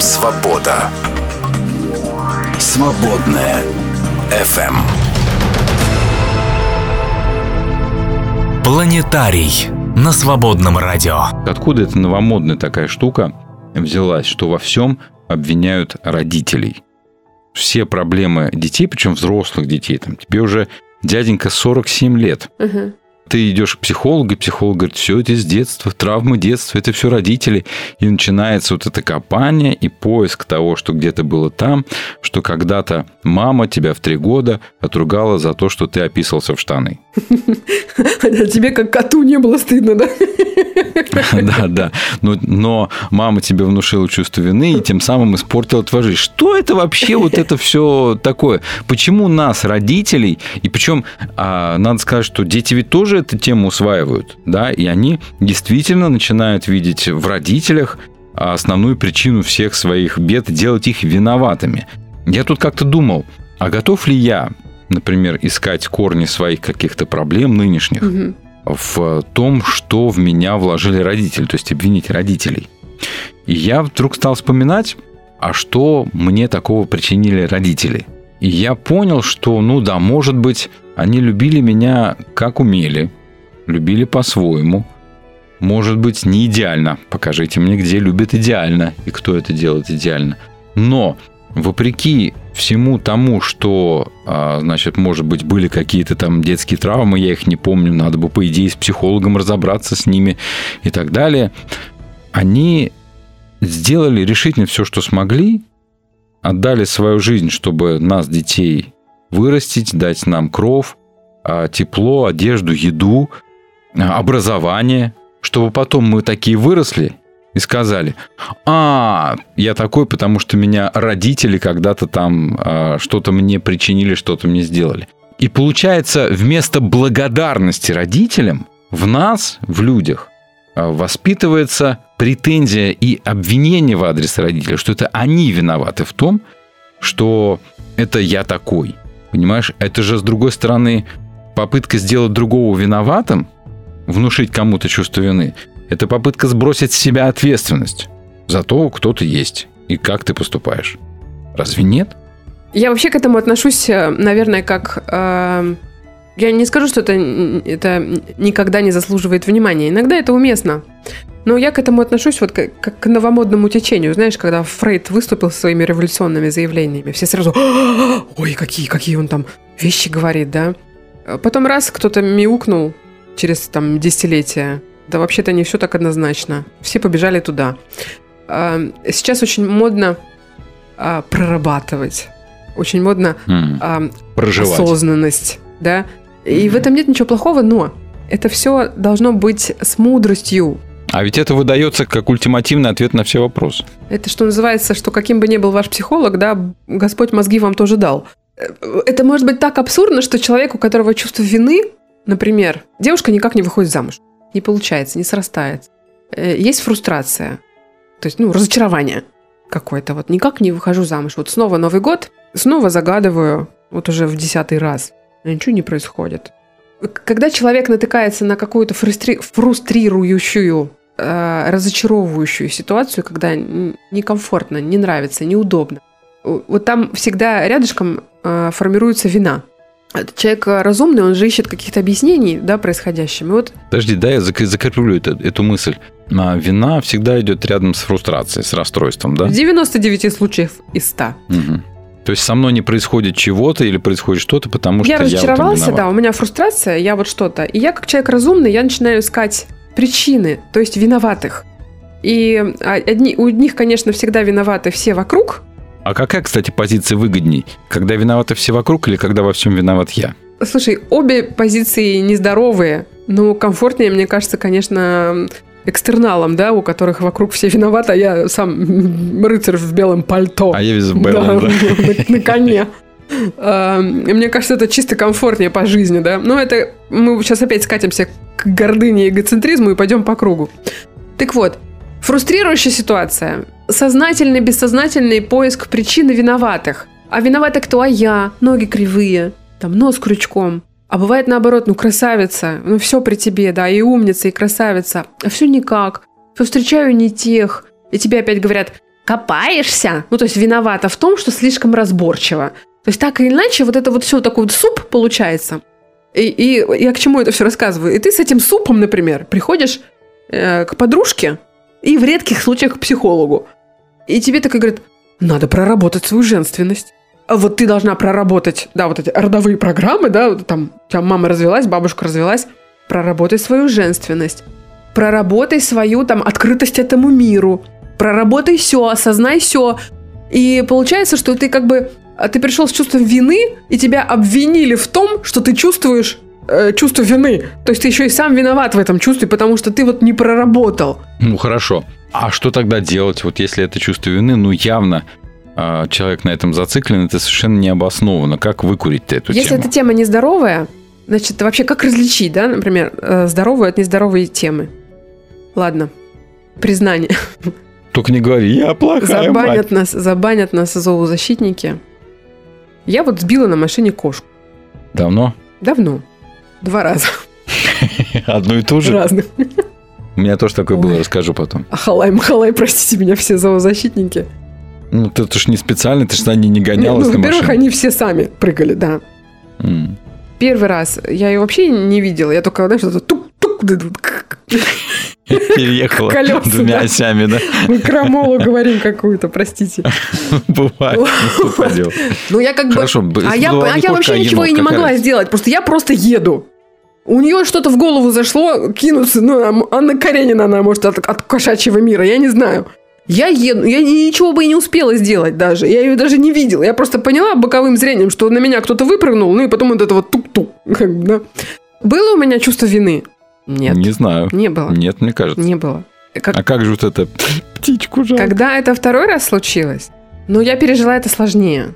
Свобода. Свободная FM. Планетарий на свободном радио. Откуда эта новомодная такая штука взялась, что во всем обвиняют родителей? Все проблемы детей, причем взрослых детей, там, тебе уже дяденька 47 лет. Мгм. Ты идешь к психологу, и психолог говорит, все это из детства, травмы детства, это все родители. И начинается вот это копание и поиск того, что где-то было там, что когда-то мама тебя в три года отругала за то, что ты описался в штаны. Тебе как коту не было стыдно, да? [laughs] Да, да. Но, но мама тебе внушила чувство вины и тем самым испортила твою жизнь. Что это вообще вот это все такое? Почему нас, родителей, и причем а, надо сказать, что дети ведь тоже эту тему усваивают, да, и они действительно начинают видеть в родителях основную причину всех своих бед, делать их виноватыми. Я тут как-то думал, а готов ли я, например, искать корни своих каких-то проблем нынешних, Мгм. в том, что в меня вложили родители, то есть обвинить родителей. И я вдруг стал вспоминать, а что мне такого причинили родители. И я понял, что, ну да, может быть, они любили меня как умели, любили по-своему. Может быть, не идеально. Покажите мне, где любят идеально и кто это делает идеально. Но вопреки всему тому, что, а, значит, может быть, были какие-то там детские травмы, я их не помню, надо бы, по идее, с психологом разобраться с ними и так далее, они сделали решительно все, что смогли, отдали свою жизнь, чтобы нас, детей, вырастить, дать нам кров, а, тепло, одежду, еду, а, образование, чтобы потом мы такие выросли и сказали, а, я такой, потому что меня родители когда-то там а, что-то мне причинили, что-то мне сделали. И получается, вместо благодарности родителям в нас, в людях, воспитывается претензия и обвинение в адрес родителей, что это они виноваты в том, что это я такой. Понимаешь, это же, с другой стороны, попытка сделать другого виноватым, внушить кому-то чувство вины, это попытка сбросить с себя ответственность за то, кто ты есть и как ты поступаешь. Разве нет? Я вообще к этому отношусь, э, наверное, как... э, я не скажу, что это, это никогда не заслуживает внимания. Иногда это уместно. Но я к этому отношусь вот как, как к новомодному течению. Знаешь, когда Фрейд выступил со своими революционными заявлениями, все сразу «Ой, какие, какие он там вещи говорит, да?» А Потом раз кто-то мяукнул через там десятилетия. Да вообще-то не все так однозначно. Все побежали туда. А, Сейчас очень модно а, прорабатывать. Очень модно а, Проживать. осознанность, да. И в этом нет ничего плохого, но это все должно быть с мудростью. А ведь это выдается как ультимативный ответ на все вопросы. Это что называется, что каким бы ни был ваш психолог, да, Господь мозги вам тоже дал. Это может быть так абсурдно, что человек, у которого чувство вины, например, девушка никак не выходит замуж, не получается, не срастается. Э, Есть фрустрация, то есть, ну, разочарование какое-то. Вот никак не выхожу замуж. Вот снова Новый год, снова загадываю, вот уже в десятый раз. Ничего не происходит. Когда человек натыкается на какую-то фрустри- фрустрирующую, э, разочаровывающую ситуацию, когда некомфортно, не нравится, неудобно, вот там всегда рядышком э, формируется вина. Этот Человек э, разумный, он же ищет каких-то объяснений да, происходящим. И вот Подожди, да, я зак- закреплю это- эту мысль. А вина всегда идет рядом с фрустрацией, с расстройством, да? в 99 случаев из 100. Мгм. То есть со мной не происходит чего-то или происходит что-то, потому я что я этом разочаровался, да, у меня фрустрация, я вот что-то. И я, как человек разумный, я начинаю искать причины, то есть виноватых. И а, одни, у них, конечно, всегда виноваты все вокруг. А какая, кстати, позиция выгодней? Когда виноваты все вокруг или когда во всем виноват я? Слушай, обе позиции нездоровые, но комфортнее, мне кажется, конечно, экстерналам, да, у которых вокруг все виноваты, а я сам [laughs] рыцарь в белом пальто. А я весь в Да, белом, да. [laughs] на, на коне. А, Мне кажется, это чисто комфортнее по жизни, да. Но это мы сейчас опять скатимся к гордыне и эгоцентризму и пойдем по кругу. Так вот, фрустрирующая ситуация. Сознательный, бессознательный поиск причины виноватых. А виноваты кто? А я. Ноги кривые. Там нос крючком. А бывает наоборот, ну красавица, ну все при тебе, да, и умница, и красавица. А все никак. Все встречаю не тех. И тебе опять говорят, копаешься? Ну, то есть виновата в том, что слишком разборчиво. То есть так или иначе, вот это вот все такой вот суп получается. И, и я к чему это все рассказываю? И ты с этим супом, например, приходишь э, к подружке и в редких случаях к психологу. И тебе так и говорят, надо проработать свою женственность. А вот ты должна проработать, да, вот эти родовые программы, да, вот там у тебя мама развелась, бабушка развелась, проработай свою женственность, проработай свою там открытость этому миру, проработай все, осознай все. И получается, что ты как бы, ты пришел с чувством вины, и тебя обвинили в том, что ты чувствуешь э, чувство вины. То есть ты еще и сам виноват в этом чувстве, потому что ты вот не проработал. Ну, хорошо. А что тогда делать, вот если это чувство вины, ну, явно а, человек на этом зациклен, это совершенно необоснованно. Как выкурить эту Если тему? эта тема нездоровая, значит, вообще как различить, да, например, э, здоровую от нездоровой темы? Ладно, признание. Только не говори, я плохая мать. Забанят нас, забанят нас зоозащитники. Я вот сбила на машине кошку. Давно? Давно. Два раза. [laughs] Одну и ту же? Разных. У меня тоже такое было, расскажу потом. Ахалай, махалай, простите меня, все зоозащитники. Ну, ты, ты ж не специально, ты ж на ней не гонялась ну, на во-первых, они все сами прыгали, да. Первый раз я ее вообще не видела. Я только, знаешь, это тук-тук, Переехала Колеса, двумя да. осями, да? мы крамолу говорим какую-то, простите. Бывает. Ну, я как бы... Хорошо, А я, а я вообще а ничего и не могла сделать. Просто я просто еду. У нее что-то в голову зашло, кинуться. Ну, а Анна Каренина, она может от, от кошачьего мира, я не знаю. Я еду, я ни- ничего бы и не успела сделать даже. Я ее даже не видела. Я просто поняла боковым зрением, что на меня кто-то выпрыгнул, ну и потом вот это вот тук-тук. как бы, да. Было у меня чувство вины? Нет. Не знаю. Не было. Нет, мне кажется. Не было. Как- А как же вот это птичку жалко? Когда это второй раз случилось, ну, я пережила это сложнее.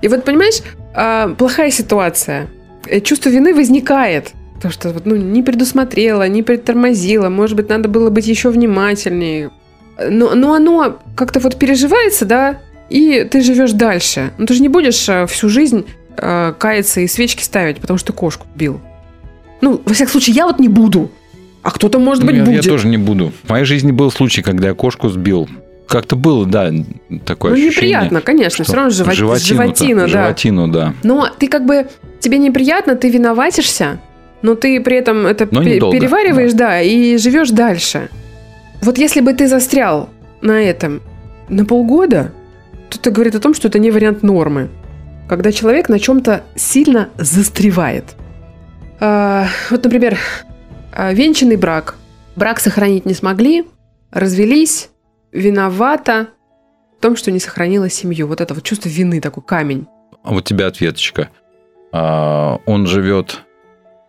И вот, понимаешь, а, плохая ситуация. Э, Чувство вины возникает. То, что ну, не предусмотрела, не притормозила. Может быть, надо было быть еще внимательнее. Но, но оно как-то вот переживается, да, и ты живешь дальше. Ну, ты же не будешь а, всю жизнь а, каяться и свечки ставить, потому что ты кошку бил. Ну, во всяком случае, я вот не буду. А кто-то, может быть, Ну, я, я будет. тоже не буду. В моей жизни был случай, когда я кошку сбил. Как-то было, да, такое ну, ощущение. неприятно, конечно. Все равно живот- животину-то- животина, да. Животину, да. Но ты как бы, тебе неприятно, ты виноватишься, но ты при этом это пе- недолго, перевариваешь, да. и живешь дальше. Вот если бы ты застрял на этом на полгода, то это говорит о том, что это не вариант нормы. Когда человек на чем-то сильно застревает. А, вот, например, а, венчанный брак. Брак сохранить не смогли, развелись, виновата в том, что не сохранила семью. Вот это вот чувство вины, такой камень. А вот тебе ответочка. А, Он живет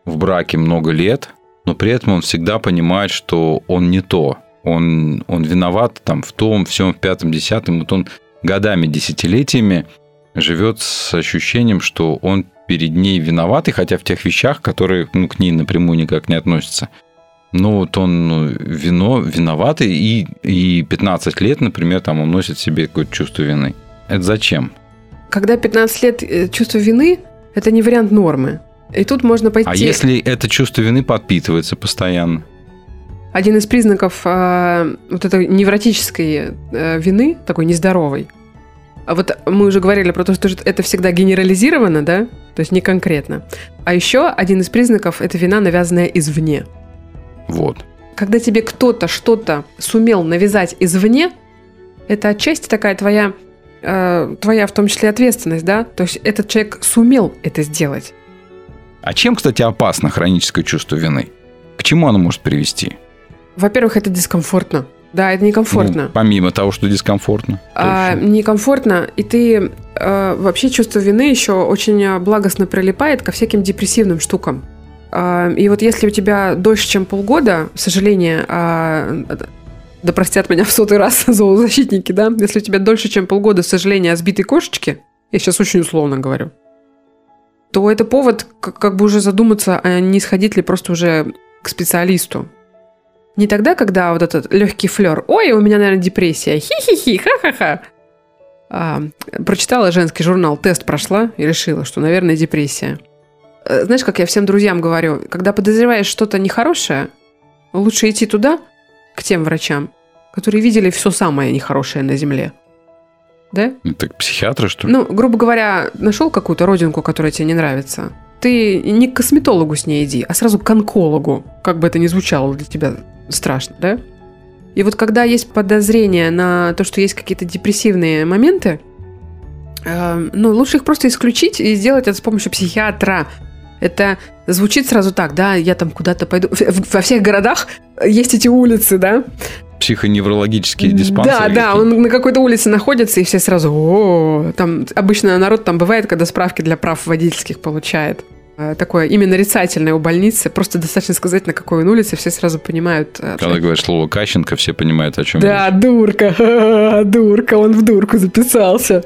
в браке много лет, но при этом он всегда понимает, что он не то. Он, он виноват там в том, всем, в пятом, десятом. Вот он годами, десятилетиями живет с ощущением, что он перед ней виноватый, хотя в тех вещах, которые ну, к ней напрямую никак не относятся. Но вот он ну, вино, виноватый, и, и 15 лет, например, там он носит себе какое-то чувство вины. Это зачем? Когда 15 лет э, чувство вины, это не вариант нормы. И тут можно пойти... А если это чувство вины подпитывается постоянно? Один из признаков а, вот этой невротической э, вины, такой нездоровой, а вот мы уже говорили про то, что это всегда генерализировано, да, то есть не конкретно. А еще один из признаков – это вина, навязанная извне. Вот. Когда тебе кто-то что-то сумел навязать извне, это отчасти такая твоя, э, твоя в том числе ответственность, да? То есть этот человек сумел это сделать. А чем, кстати, опасно хроническое чувство вины? К чему оно может привести? Во-первых, это дискомфортно. Да, это некомфортно. Ну, помимо того, что дискомфортно. А, некомфортно, и ты э, вообще чувство вины еще очень э, благостно прилипает ко всяким депрессивным штукам. А, и вот если у тебя дольше, чем полгода, сожаление, а, да простят меня в сотый раз [laughs] зоозащитники, да, если у тебя дольше, чем полгода сожаления о сбитой кошечке, я сейчас очень условно говорю, то это повод как, как бы уже задуматься, а не сходить ли просто уже к специалисту. Не тогда, когда вот этот легкий флер. Ой, у меня, наверное, депрессия. Хи-хи-хи, ха-ха-ха. А, прочитала женский журнал, тест прошла и решила, что, наверное, депрессия. Э, Знаешь, как я всем друзьям говорю, когда подозреваешь что-то нехорошее, лучше идти туда, к тем врачам, которые видели все самое нехорошее на Земле. Да? Так психиатры, что ли? Ну, грубо говоря, нашел какую-то родинку, которая тебе не нравится. Ты не к косметологу с ней иди, а сразу к онкологу, как бы это ни звучало для тебя страшно, да? И вот когда есть подозрение на то, что есть какие-то депрессивные моменты, э, ну, лучше их просто исключить и сделать это с помощью психиатра. Это звучит сразу так, да, я там куда-то пойду. Во всех городах есть эти улицы, да? Психоневрологические диспансеры. Да, да, он на какой-то улице находится, и все сразу, о, там обычно народ там бывает, когда справки для прав водительских получает. Э, Такое имя нарицательное у больницы. Просто достаточно сказать, на какой он улице, все сразу понимают. э, Когда говоришь слово Кащенко, все понимают, о чем Да, дурка, ха-ха, [laughs] дурка, он в дурку записался.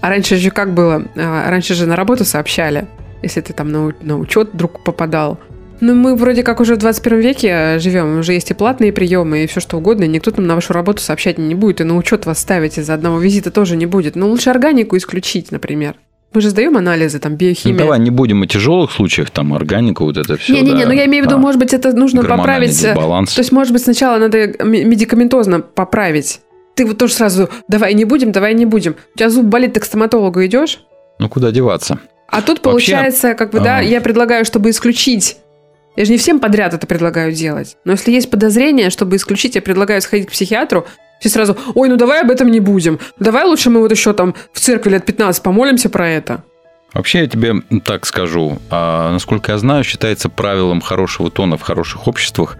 А раньше же как было? А, Раньше же на работу сообщали, если ты там на, на учет вдруг попадал. Ну, мы вроде как уже в 21 веке э, живем, уже есть и платные приемы, и все что угодно, и никто там на вашу работу сообщать не будет, и на учет вас ставить из-за одного визита тоже не будет. Но лучше органику исключить, например. Мы же сдаем анализы, там, Ну, биохимия. давай не будем о тяжелых случаях, там, органика, вот это все. Не-не-не, ну я имею в виду, может быть, это нужно поправить. э, дисбаланс. То есть, может быть, сначала надо медикаментозно поправить. Ты вот тоже сразу, давай не будем, давай не будем. У тебя зуб болит, ты к стоматологу идешь? Ну, куда деваться? А тут Вообще, получается, как бы, да, а. я предлагаю, чтобы исключить. Я же не всем подряд это предлагаю делать. Но если есть подозрение, чтобы исключить, я предлагаю сходить к психиатру. Все сразу, ой, ну давай об этом не будем. Давай лучше мы вот еще там в церкви лет 15 помолимся про это. Вообще, я тебе так скажу. А, насколько я знаю, считается правилом хорошего тона в хороших обществах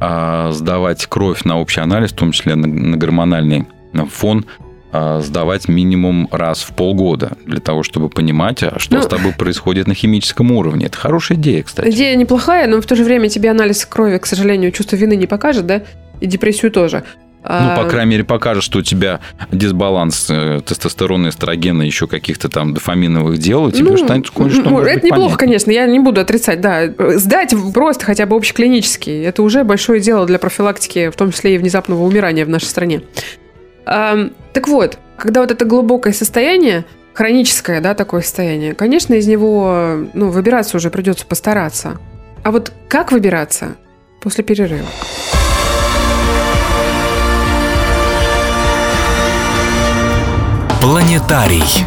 а, сдавать кровь на общий анализ, в том числе на, на гормональный фон, а, сдавать минимум раз в полгода, для того, чтобы понимать, а что Ну. с тобой происходит на химическом уровне. Это хорошая идея, кстати. Идея неплохая, но в то же время тебе анализ крови, к сожалению, чувство вины не покажет, да? И депрессию тоже. Ну, по крайней мере, покажет, что у тебя дисбаланс э, тестостерона, эстрогена, еще каких-то там дофаминовых дел, и тебе ну, станет кое-что ну, может Это неплохо, понятнее. конечно, я не буду отрицать, да. Сдать просто хотя бы общеклинический, это уже большое дело для профилактики, в том числе и внезапного умирания в нашей стране. Ам, так вот, когда вот это глубокое состояние, хроническое, да, такое состояние, конечно, из него, ну, выбираться уже придется постараться. А вот как выбираться? После перерыва. Планетарий.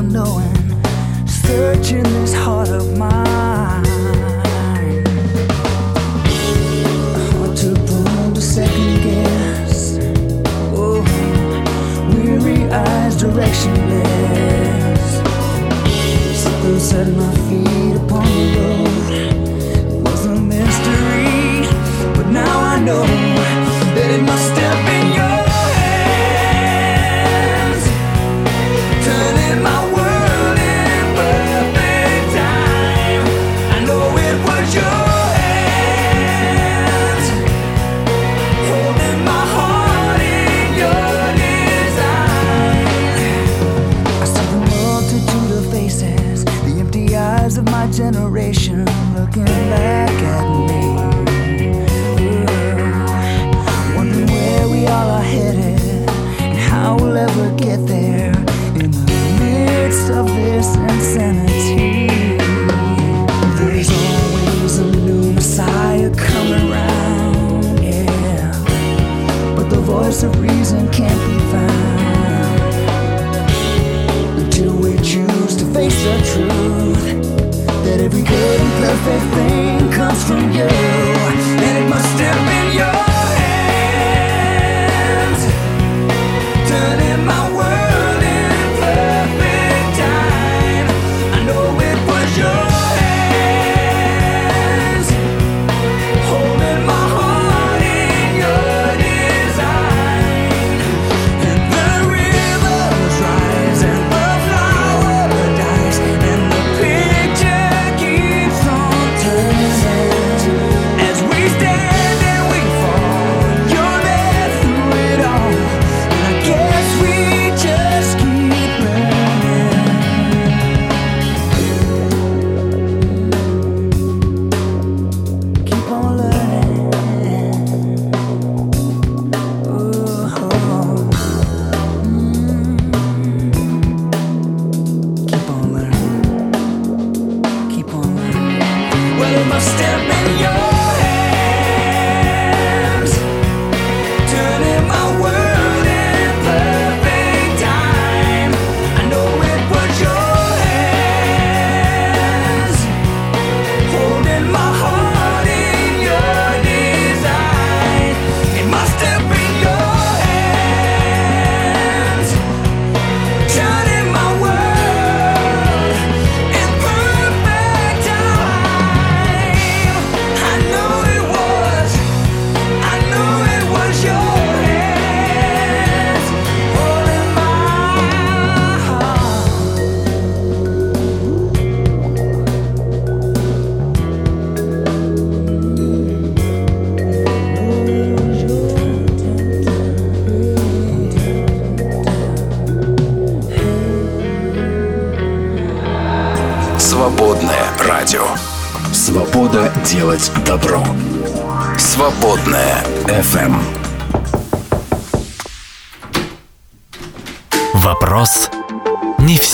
Never knowing, searching this heart of mine. Hard to prone to second guess. Oh, weary eyes directionless. Something set my feet upon the road. It was a mystery, but now I know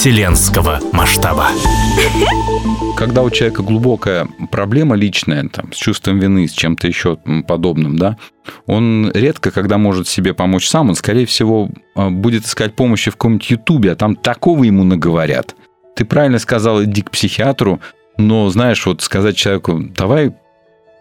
вселенского масштаба. Когда у человека глубокая проблема личная, там, с чувством вины, с чем-то еще подобным, да, он редко, когда может себе помочь сам, он, скорее всего, а, будет искать помощи в каком-нибудь Ютубе, а там такого ему наговорят. Ты правильно сказал, иди к психиатру, но, знаешь, вот сказать человеку, давай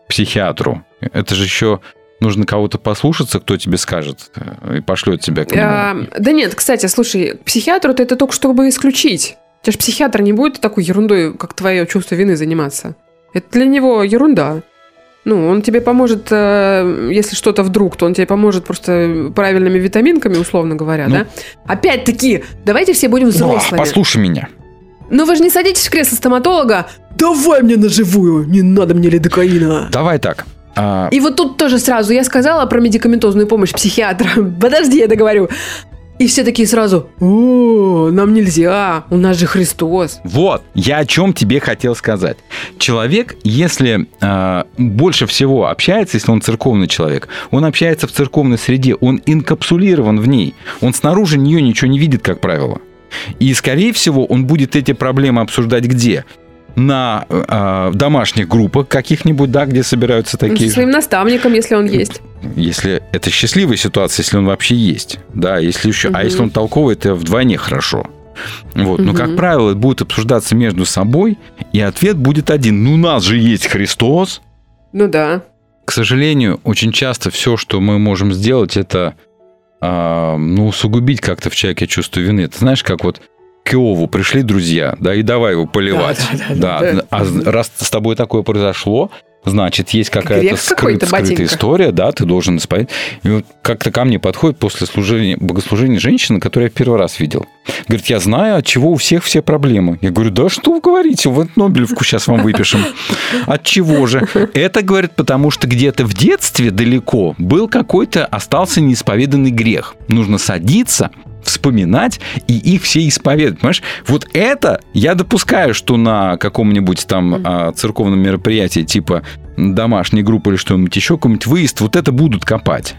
психиатру, это же еще нужно кого-то послушаться, кто тебе скажет э, и пошлет тебя к нему. А, да нет, кстати, слушай, к психиатру-то это только чтобы исключить. У тебя же психиатр не будет такой ерундой, как твое чувство вины заниматься. Это для него ерунда. Ну, он тебе поможет, э, если что-то вдруг, то он тебе поможет просто правильными витаминками, условно говоря, Ну. да? Опять-таки, давайте все будем взрослыми. Послушай меня. Ну вы же не садитесь в кресло стоматолога. Давай мне на живую, не надо мне лидокаина. Давай так. А, И вот тут тоже сразу я сказала про медикаментозную помощь психиатра. [laughs] Подожди, я договорю. И все такие сразу, о, нам нельзя, у нас же Христос. Вот, я о чем тебе хотел сказать. Человек, если э, больше всего общается, если он церковный человек, он общается в церковной среде, он инкапсулирован в ней, он снаружи нее ничего не видит, как правило. И, скорее всего, он будет эти проблемы обсуждать где? На э, домашних группах каких-нибудь, да, где собираются Ну, такие Со своим наставником, если он есть. если это счастливая ситуация, если он вообще есть, да, если еще, а Мгм. если он толковый, это вдвойне хорошо. Вот. Но, как правило, это будет обсуждаться между собой, и ответ будет один. Ну, у нас же есть Христос. Ну да. К сожалению, очень часто все, что мы можем сделать, это а, ну, усугубить как-то в человеке чувство вины. Ты знаешь, как вот к Иову пришли друзья, да, и давай его поливать. Да, да, да, да. А раз с тобой такое произошло, значит, есть какая-то скрыт- скрытая история, да, ты должен исповедать. И вот как-то ко мне подходит после служения, богослужения женщина, которую я первый раз видел. Говорит, я знаю, от чего у всех все проблемы. Я говорю, да что вы говорите, вот Нобелевку сейчас вам выпишем. [laughs] От чего же? Это, говорит, потому что где-то в детстве далеко был какой-то, остался неисповеданный грех. Нужно садиться, вспоминать и их все исповедовать. Понимаешь? Вот это я допускаю, что на каком-нибудь там а, церковном мероприятии типа домашней группы или что-нибудь еще, какой-нибудь выезд, вот это будут копать.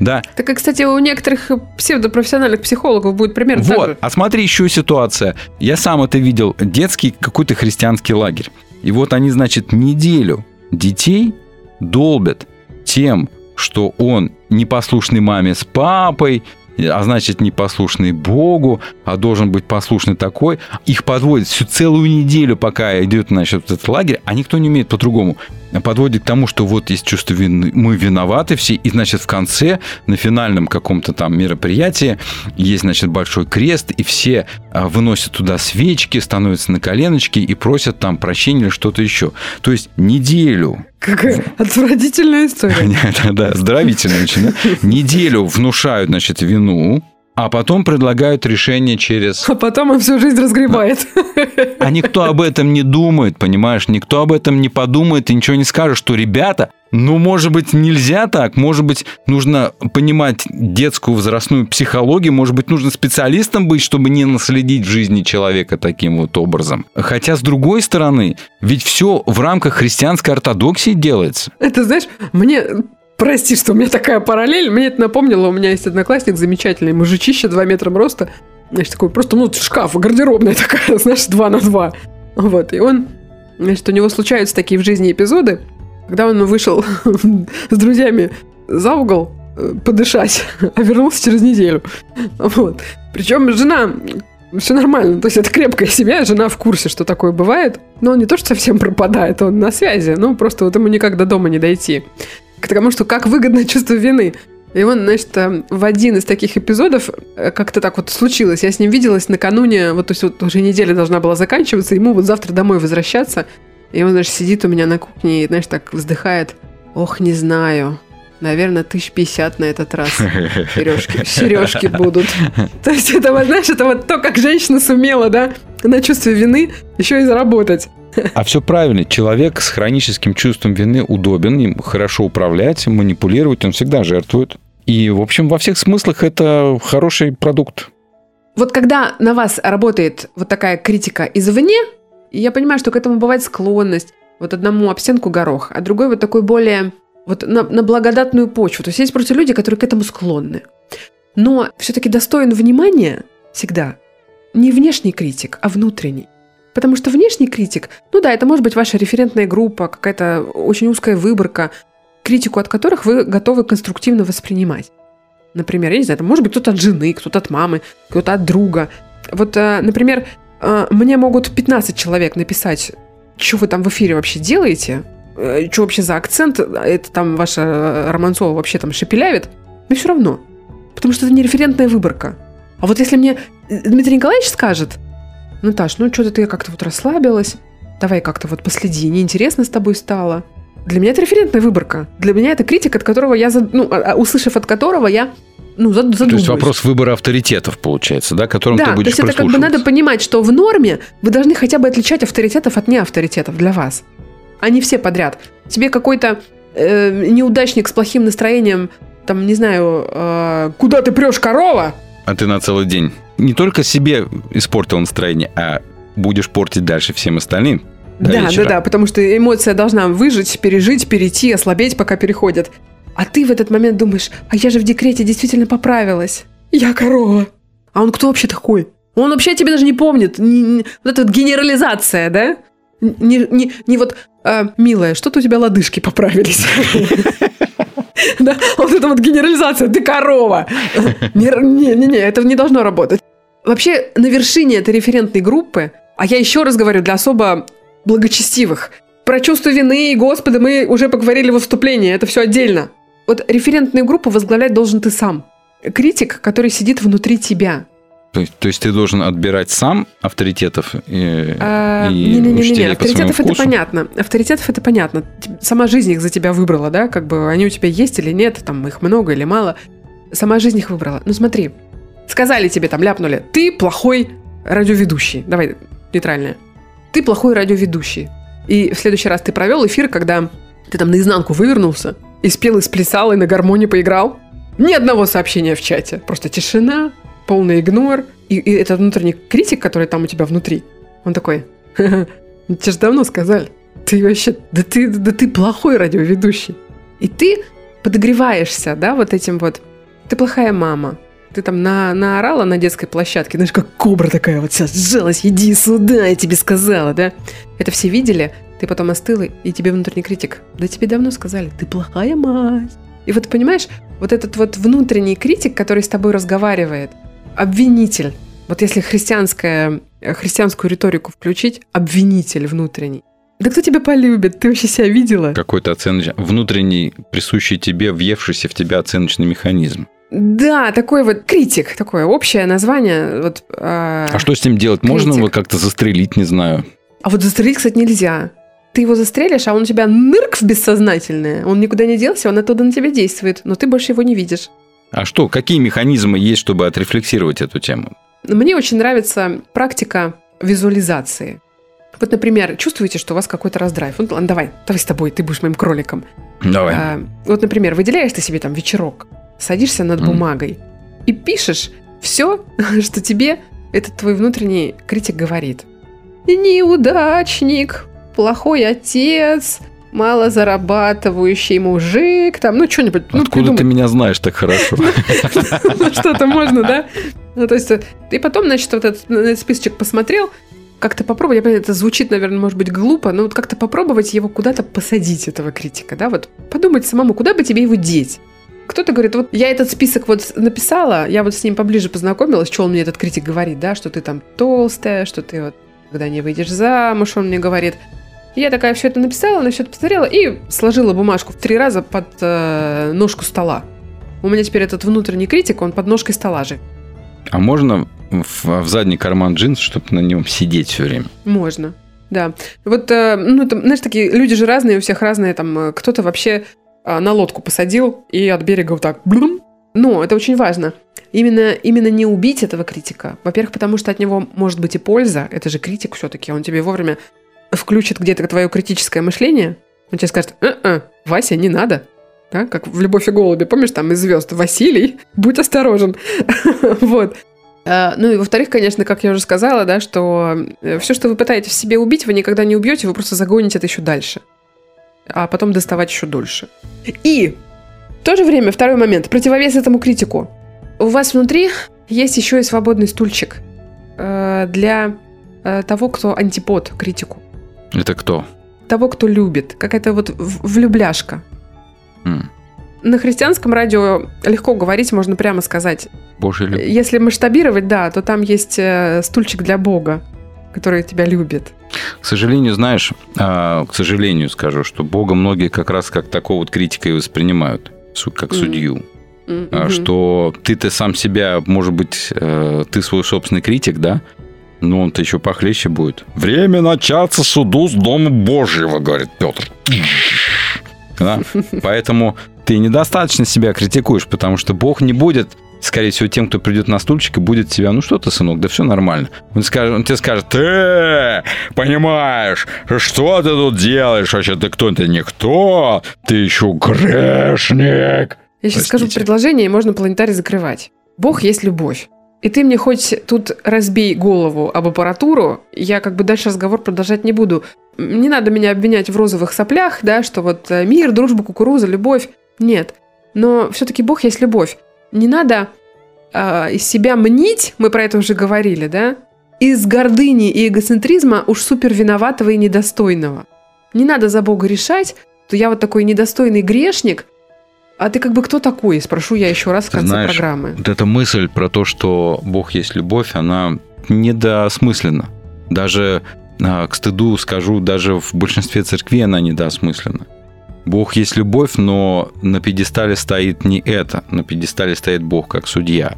Да, Так и, кстати, у некоторых псевдопрофессиональных психологов будет примерно так вот, же. а смотри, еще ситуация. Я сам это видел. Детский какой-то христианский лагерь. И вот они, значит, неделю детей долбят тем, что он непослушный маме с папой, а значит, непослушный Богу, а должен быть послушный такой. Их подводят всю целую неделю, пока идет, значит, этот лагерь, а никто не умеет по-другому. Подводит к тому, что вот есть чувство вины, мы виноваты все, и, значит, в конце, на финальном каком-то там мероприятии, есть, значит, большой крест, и все а, выносят туда свечки, становятся на коленочки и просят там прощения или что-то еще. То есть неделю Какая отвратительная история. Понятно, [laughs] да, здравительно очень, да? Неделю внушают, значит, вину, а потом предлагают решение через... А потом он всю жизнь разгребает. А никто об этом не думает, понимаешь? Никто об этом не подумает и ничего не скажет, что, ребята, ну, может быть, нельзя так, может быть, нужно понимать детскую возрастную психологию, может быть, нужно специалистом быть, чтобы не наследить в жизни человека таким вот образом. Хотя, с другой стороны, ведь все в рамках христианской ортодоксии делается. Это, знаешь, мне... Прости, что у меня такая параллель. Мне это напомнило, у меня есть одноклассник замечательный, мужичище 2 метра роста. Значит, такой просто, ну, шкаф, гардеробная такая, [laughs] знаешь, 2 на 2. Вот, и он, значит, у него случаются такие в жизни эпизоды, когда он вышел [laughs] с друзьями за угол э, подышать, [laughs] а вернулся через неделю. Вот. Причем жена все нормально, то есть это крепкая семья, жена в курсе, что такое бывает, но он не то, что совсем пропадает, он на связи, ну просто вот ему никак до дома не дойти. К тому, что как выгодно [laughs] чувство вины. И он, значит, в один из таких эпизодов э, как-то так вот случилось. Я с ним виделась накануне, вот, то есть вот уже неделя должна была заканчиваться, ему вот завтра домой возвращаться. И он, значит, сидит у меня на кухне и, знаешь, так вздыхает. Ох, не знаю. Наверное, тысяч пятьдесят на этот раз [laughs] сережки, сережки будут. То есть это, вот, знаешь, это вот то, как женщина сумела, да, на чувстве вины еще и заработать. А все правильно. Человек с хроническим чувством вины удобен, им хорошо управлять, манипулировать, он всегда жертвует. И, в общем, во всех смыслах это хороший продукт. Вот когда на вас работает вот такая критика извне, я понимаю, что к этому бывает склонность. Вот одному об стенку горох, а другой вот такой более вот на, на благодатную почву. То есть есть просто люди, которые к этому склонны. Но все-таки достоин внимания всегда не внешний критик, а внутренний. Потому что внешний критик, ну да, это может быть ваша референтная группа, какая-то очень узкая выборка, критику от которых вы готовы конструктивно воспринимать. Например, я не знаю, это может быть кто-то от жены, кто-то от мамы, кто-то от друга. Вот, э, например, э, мне могут 15 человек написать, что вы там в эфире вообще делаете, что вообще за акцент, это там ваша Романцова вообще там шепелявит, но все равно. Потому что это не референтная выборка. А вот если мне Дмитрий Николаевич скажет, Наташ, ну что-то ты как-то вот расслабилась, давай как-то вот последи, неинтересно с тобой стало. Для меня это референтная выборка. Для меня это критик, от которого я, зад- ну, а- а услышав от которого я, ну, зад- задумываюсь. То есть вопрос выбора авторитетов, получается, да, которым Да, ты то будешь есть это как бы надо понимать, что в норме вы должны хотя бы отличать авторитетов от неавторитетов для вас. А не все подряд. Тебе какой-то э, неудачник с плохим настроением, там, не знаю, э, куда ты прешь, корова? А ты на целый день не только себе испортил настроение, а будешь портить дальше всем остальным. до Да, вечера. да, да, потому что эмоция должна выжить, пережить, перейти, ослабеть, пока переходит. А ты в этот момент думаешь, а я же в декрете действительно поправилась. Я корова. А он кто вообще такой? Он вообще тебя даже не помнит. Не- не- вот эта вот генерализация, да? Не, не, не вот, э, милая, что-то у тебя лодыжки поправились. [laughs] [laughs] Да, вот это вот генерализация, ты корова. [laughs] Не-не-не, это не должно работать. Вообще, на вершине этой референтной группы, а я еще раз говорю, для особо благочестивых, про чувство вины и Господа мы уже поговорили в выступлении, это все отдельно. Вот референтную группу возглавлять должен ты сам. Критик, который сидит внутри тебя. То есть, то есть ты должен отбирать сам авторитетов и, А, и Не-не-не, учителей по своему авторитетов это понятно. Авторитетов это понятно. Сама жизнь их за тебя выбрала, да? Как бы они у тебя есть или нет, там их много или мало. Сама жизнь их выбрала. Ну смотри, сказали тебе там, ляпнули, ты плохой радиоведущий. Давай, нейтральное. Ты плохой радиоведущий. И в следующий раз ты провел эфир, когда ты там наизнанку вывернулся, и спел, и сплясал, и на гармонии поиграл. Ни одного сообщения в чате. Просто тишина, полный игнор. И, и этот внутренний критик, который там у тебя внутри, он такой, «Ха-ха, ну тебе же давно сказали. Ты вообще, да ты, да ты плохой радиоведущий. И ты подогреваешься, да, вот этим вот. Ты плохая мама. Ты там на, наорала на детской площадке, знаешь, как кобра такая вот вся сжалась, иди сюда, я тебе сказала, да? Это все видели, ты потом остыла, и тебе внутренний критик, да тебе давно сказали, ты плохая мать. И вот понимаешь, вот этот вот внутренний критик, который с тобой разговаривает, обвинитель. Вот если христианское, э, христианскую риторику включить, обвинитель внутренний. Да кто тебя полюбит? Ты вообще себя видела? Какой-то оценочный, внутренний, присущий тебе, въевшийся в тебя оценочный механизм. Да, такой вот критик, такое общее название. Вот, а, А что с ним делать? Можно критик. его как-то застрелить, не знаю. а вот застрелить, кстати, нельзя. Ты его застрелишь, а он у тебя нырк в бессознательное. Он никуда не делся, он оттуда на тебя действует, но ты больше его не видишь. А что, какие механизмы есть, чтобы отрефлексировать эту тему? Мне очень нравится практика визуализации. Вот, например, чувствуете, что у вас какой-то раздрайв. Ну, ладно, давай, давай с тобой, ты будешь моим кроликом. Давай. А, вот, например, выделяешь ты себе там вечерок, садишься над Мгм. бумагой и пишешь все, [laughs] что тебе этот твой внутренний критик говорит. Неудачник, плохой отец, мало зарабатывающий мужик, там, ну, что-нибудь. ну, Откуда придумай. ты меня знаешь так хорошо? Ну, [laughs] что-то можно, да? Ну, то есть, и потом, значит, вот этот списочек посмотрел, как-то попробовать, я понимаю, это звучит, наверное, может быть, глупо, но вот как-то попробовать его куда-то посадить, этого критика, да, вот подумать самому, куда бы тебе его деть. Кто-то говорит, вот я этот список вот написала, я вот с ним поближе познакомилась, что он мне этот критик говорит, да, что ты там толстая, что ты вот когда не выйдешь замуж, он мне говорит. Я такая все это написала, на это посмотрела и сложила бумажку в три раза под э, ножку стола. У меня теперь этот внутренний критик, он под ножкой стола же. А можно в, в задний карман джинс, чтобы на нем сидеть все время? Можно. Да. Вот, э, ну, там, знаешь, такие люди же разные, у всех разные. Там э, кто-то вообще э, на лодку посадил и от берега вот так. блюм. Но это очень важно. Именно, именно не убить этого критика. Во-первых, потому что от него может быть и польза. Это же критик все-таки. Он тебе вовремя включит где-то твое критическое мышление. Он тебе скажет, «Э-э, Вася, не надо. Да, как в «Любовь и голуби». Помнишь, там из звезд Василий, будь осторожен. [laughs] Вот. Э, Ну и во-вторых, конечно, как я уже сказала, да, что все, что вы пытаетесь в себе убить, вы никогда не убьете, вы просто загоните это еще дальше. А потом доставать еще дольше. И в то же время, второй момент, противовес этому критику. У вас внутри есть еще и свободный стульчик э, для э, того, кто антипод критику. Это кто? Того, кто любит. Какая-то вот влюбляшка. М, На христианском радио легко говорить, можно прямо сказать. Божий любовь. Если масштабировать, да, то там есть э, стульчик для Бога, который тебя любит. К сожалению, знаешь, а, к сожалению скажу, что Бога многие как раз как такого вот критика и воспринимают, как судью. Мгм. Что ты-то сам себя, может быть, э, ты свой собственный критик, да? Но он-то еще похлеще будет. Время начаться суду с Дома Божьего, говорит Петр. Да? Поэтому ты недостаточно себя критикуешь, потому что Бог не будет, скорее всего, тем, кто придет на стульчик и будет тебя, ну что ты, сынок, да все нормально. Он, скажет, он тебе скажет, ты понимаешь, что ты тут делаешь вообще, ты кто, ты никто, ты еще грешник. Я сейчас скажу Простите. предложение, и можно планетарий закрывать. Бог есть любовь. И ты мне хоть тут разбей голову об аппаратуру, я как бы дальше разговор продолжать не буду. Не надо меня обвинять в розовых соплях, да, что вот э, мир, дружба, кукуруза, любовь. Нет. Но все-таки Бог есть любовь. Не надо а, из себя мнить, мы про это уже говорили, да, из гордыни и эгоцентризма уж супер виноватого и недостойного. Не надо за Бога решать, что я вот такой недостойный грешник, а ты как бы кто такой? Спрошу я еще раз в Ты конце знаешь, программы. Вот эта мысль про то, что Бог есть любовь, она недосмысленна. Даже а, к стыду скажу, даже в большинстве церквей она недосмысленна. Бог есть любовь, но на пьедестале стоит не это. На пьедестале стоит Бог как судья.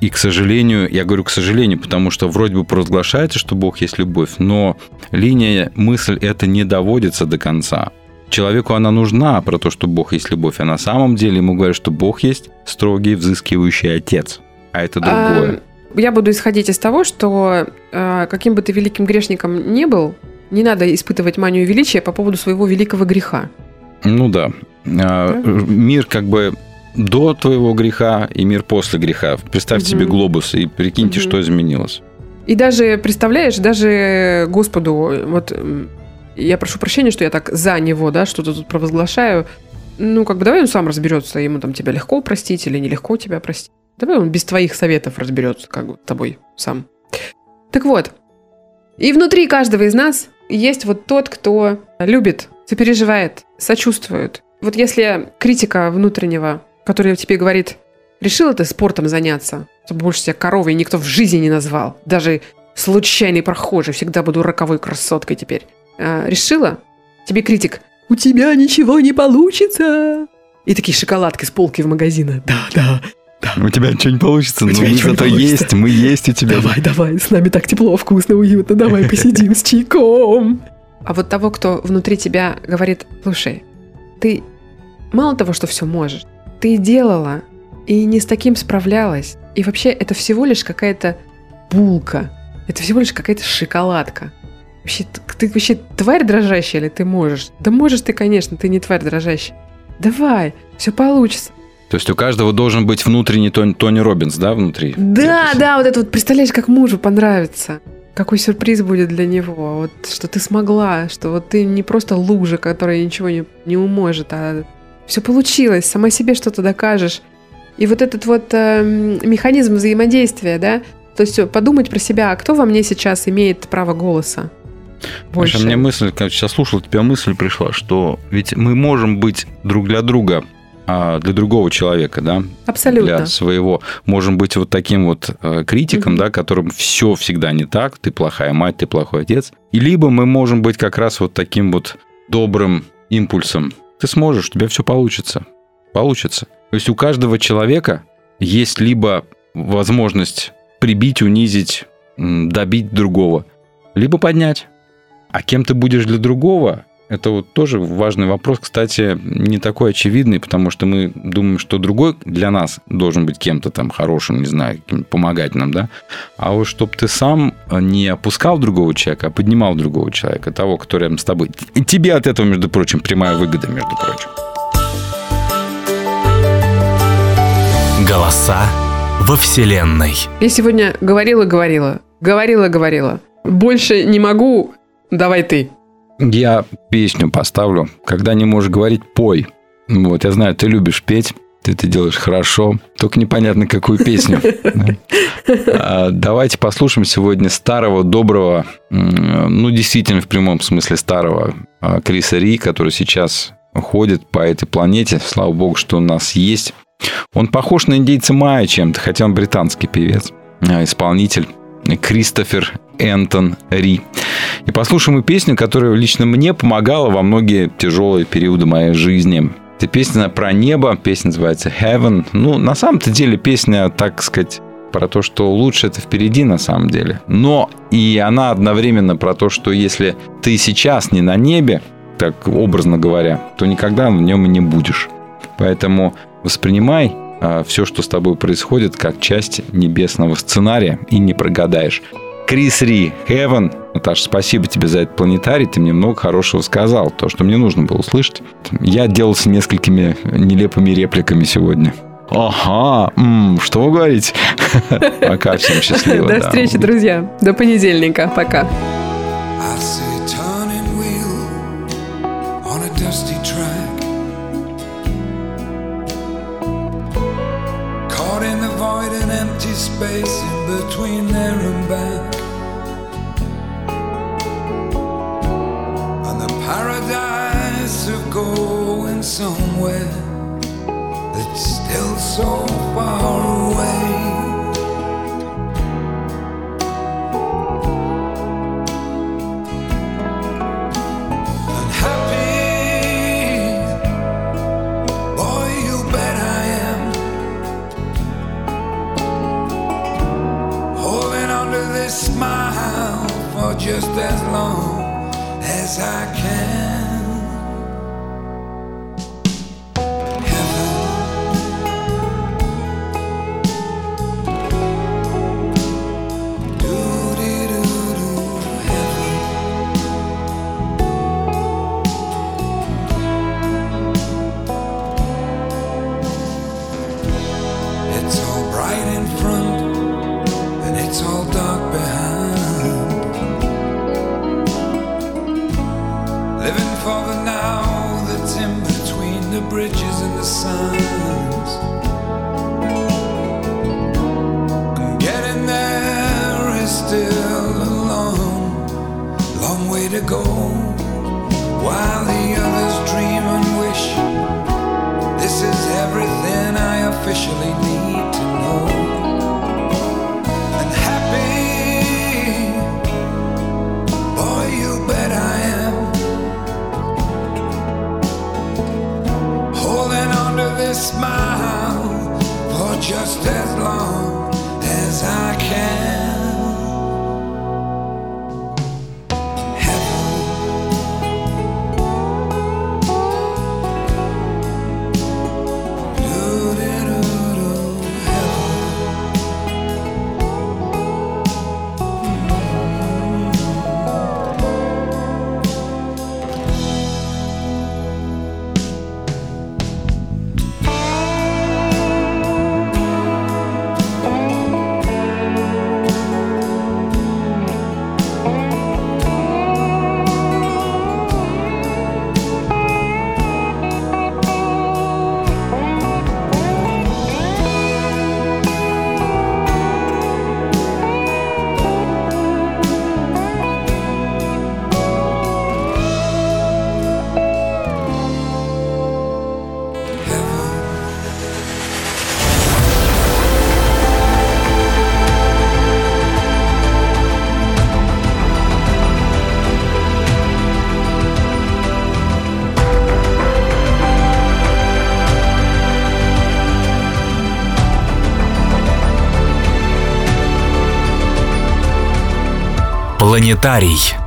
И, к сожалению, я говорю к сожалению, потому что вроде бы провозглашается, что Бог есть любовь, но линия мысль это не доводится до конца. Человеку она нужна про то, что Бог есть любовь, а на самом деле ему говорят, что Бог есть строгий, взыскивающий отец. А это другое. А, я буду исходить из того, что а, каким бы ты великим грешником не был, не надо испытывать манию величия по поводу своего великого греха. Ну да. А, Правильно? Мир как бы до твоего греха и мир после греха. Представь Мгм. себе глобус и прикиньте, Мгм. что изменилось. И даже, представляешь, даже Господу, вот я прошу прощения, что я так за него, да, что-то тут провозглашаю. Ну, как бы давай он сам разберется, ему там тебя легко простить или нелегко тебя простить. Давай он без твоих советов разберется, как бы тобой сам. Так вот, и внутри каждого из нас есть вот тот, кто любит, сопереживает, сочувствует. Вот если критика внутреннего, которая тебе говорит, решила ты спортом заняться, чтобы больше тебя коровой никто в жизни не назвал, даже случайный прохожий, всегда буду роковой красоткой теперь. А, решила? Тебе критик, у тебя ничего не получится. И такие шоколадки с полки в магазина. Да, да, У тебя ничего не получится, У но тебя мы зато есть, мы есть у тебя. Давай, давай, с нами так тепло, вкусно, уютно, давай [laughs] посидим с чайком. А вот того, кто внутри тебя говорит, слушай, ты мало того, что все можешь, ты делала и не с таким справлялась. И вообще это всего лишь какая-то булка, это всего лишь какая-то шоколадка. Вообще, ты, вообще тварь дрожащая или ты можешь? Да можешь ты, конечно, ты не тварь дрожащая. Давай, все получится. То есть у каждого должен быть внутренний Тони, Тони Робинс, да, внутри? Да, да, вот это вот, представляешь, как мужу понравится. Какой сюрприз будет для него. Вот что ты смогла, что вот ты не просто лужа, которая ничего не, не уможет, а все получилось, сама себе что-то докажешь. И вот этот вот э, механизм взаимодействия, да, то есть подумать про себя, а кто во мне сейчас имеет право голоса? Больше. мне мысль, как сейчас слушал тебя, мысль пришла, что ведь мы можем быть друг для друга, а для другого человека, да, Абсолютно. для своего, можем быть вот таким вот э, критиком, Мгм. да, которым все всегда не так, ты плохая мать, ты плохой отец, и либо мы можем быть как раз вот таким вот добрым импульсом. Ты сможешь, у тебя все получится, получится. То есть у каждого человека есть либо возможность прибить, унизить, добить другого, либо поднять. А кем ты будешь для другого, это вот тоже важный вопрос, кстати, не такой очевидный, потому что мы думаем, что другой для нас должен быть кем-то там хорошим, не знаю, помогать нам, да. А вот чтобы ты сам не опускал другого человека, а поднимал другого человека, того, который рядом с тобой. И тебе от этого, между прочим, прямая выгода, между прочим. Голоса во Вселенной. Я сегодня говорила-говорила, говорила-говорила. Больше не могу, давай ты. Я песню поставлю. Когда не можешь говорить, пой. Вот, я знаю, ты любишь петь, ты это делаешь хорошо, только непонятно, какую песню. [laughs] А, Давайте послушаем сегодня старого, доброго, ну, действительно, в прямом смысле старого а, Криса Ри, который сейчас ходит по этой планете. Слава богу, что у нас есть. Он похож на индейца Майя чем-то, хотя он британский певец, а, исполнитель Кристофер Энтон Ри. И послушаем мы песню, которая лично мне помогала во многие тяжелые периоды моей жизни. Это песня про небо, песня называется Heaven. Ну, на самом-то деле песня, так сказать, про то, что лучше это впереди на самом деле. Но и она одновременно про то, что если ты сейчас не на небе, так образно говоря, то никогда в нем и не будешь. Поэтому воспринимай все, что с тобой происходит, как часть небесного сценария и не прогадаешь. Крис Ри, Heaven. Наташа, спасибо тебе за этот планетарий. Ты мне много хорошего сказал. То, что мне нужно было услышать. Я делался несколькими нелепыми репликами сегодня. Ага, м, что вы говорите? [laughs] Пока, всем счастливо. До встречи, друзья. До понедельника. Пока. I see space in between there and back. And the paradise of going somewhere that's still so far away. Just as long as I can. Планетарий.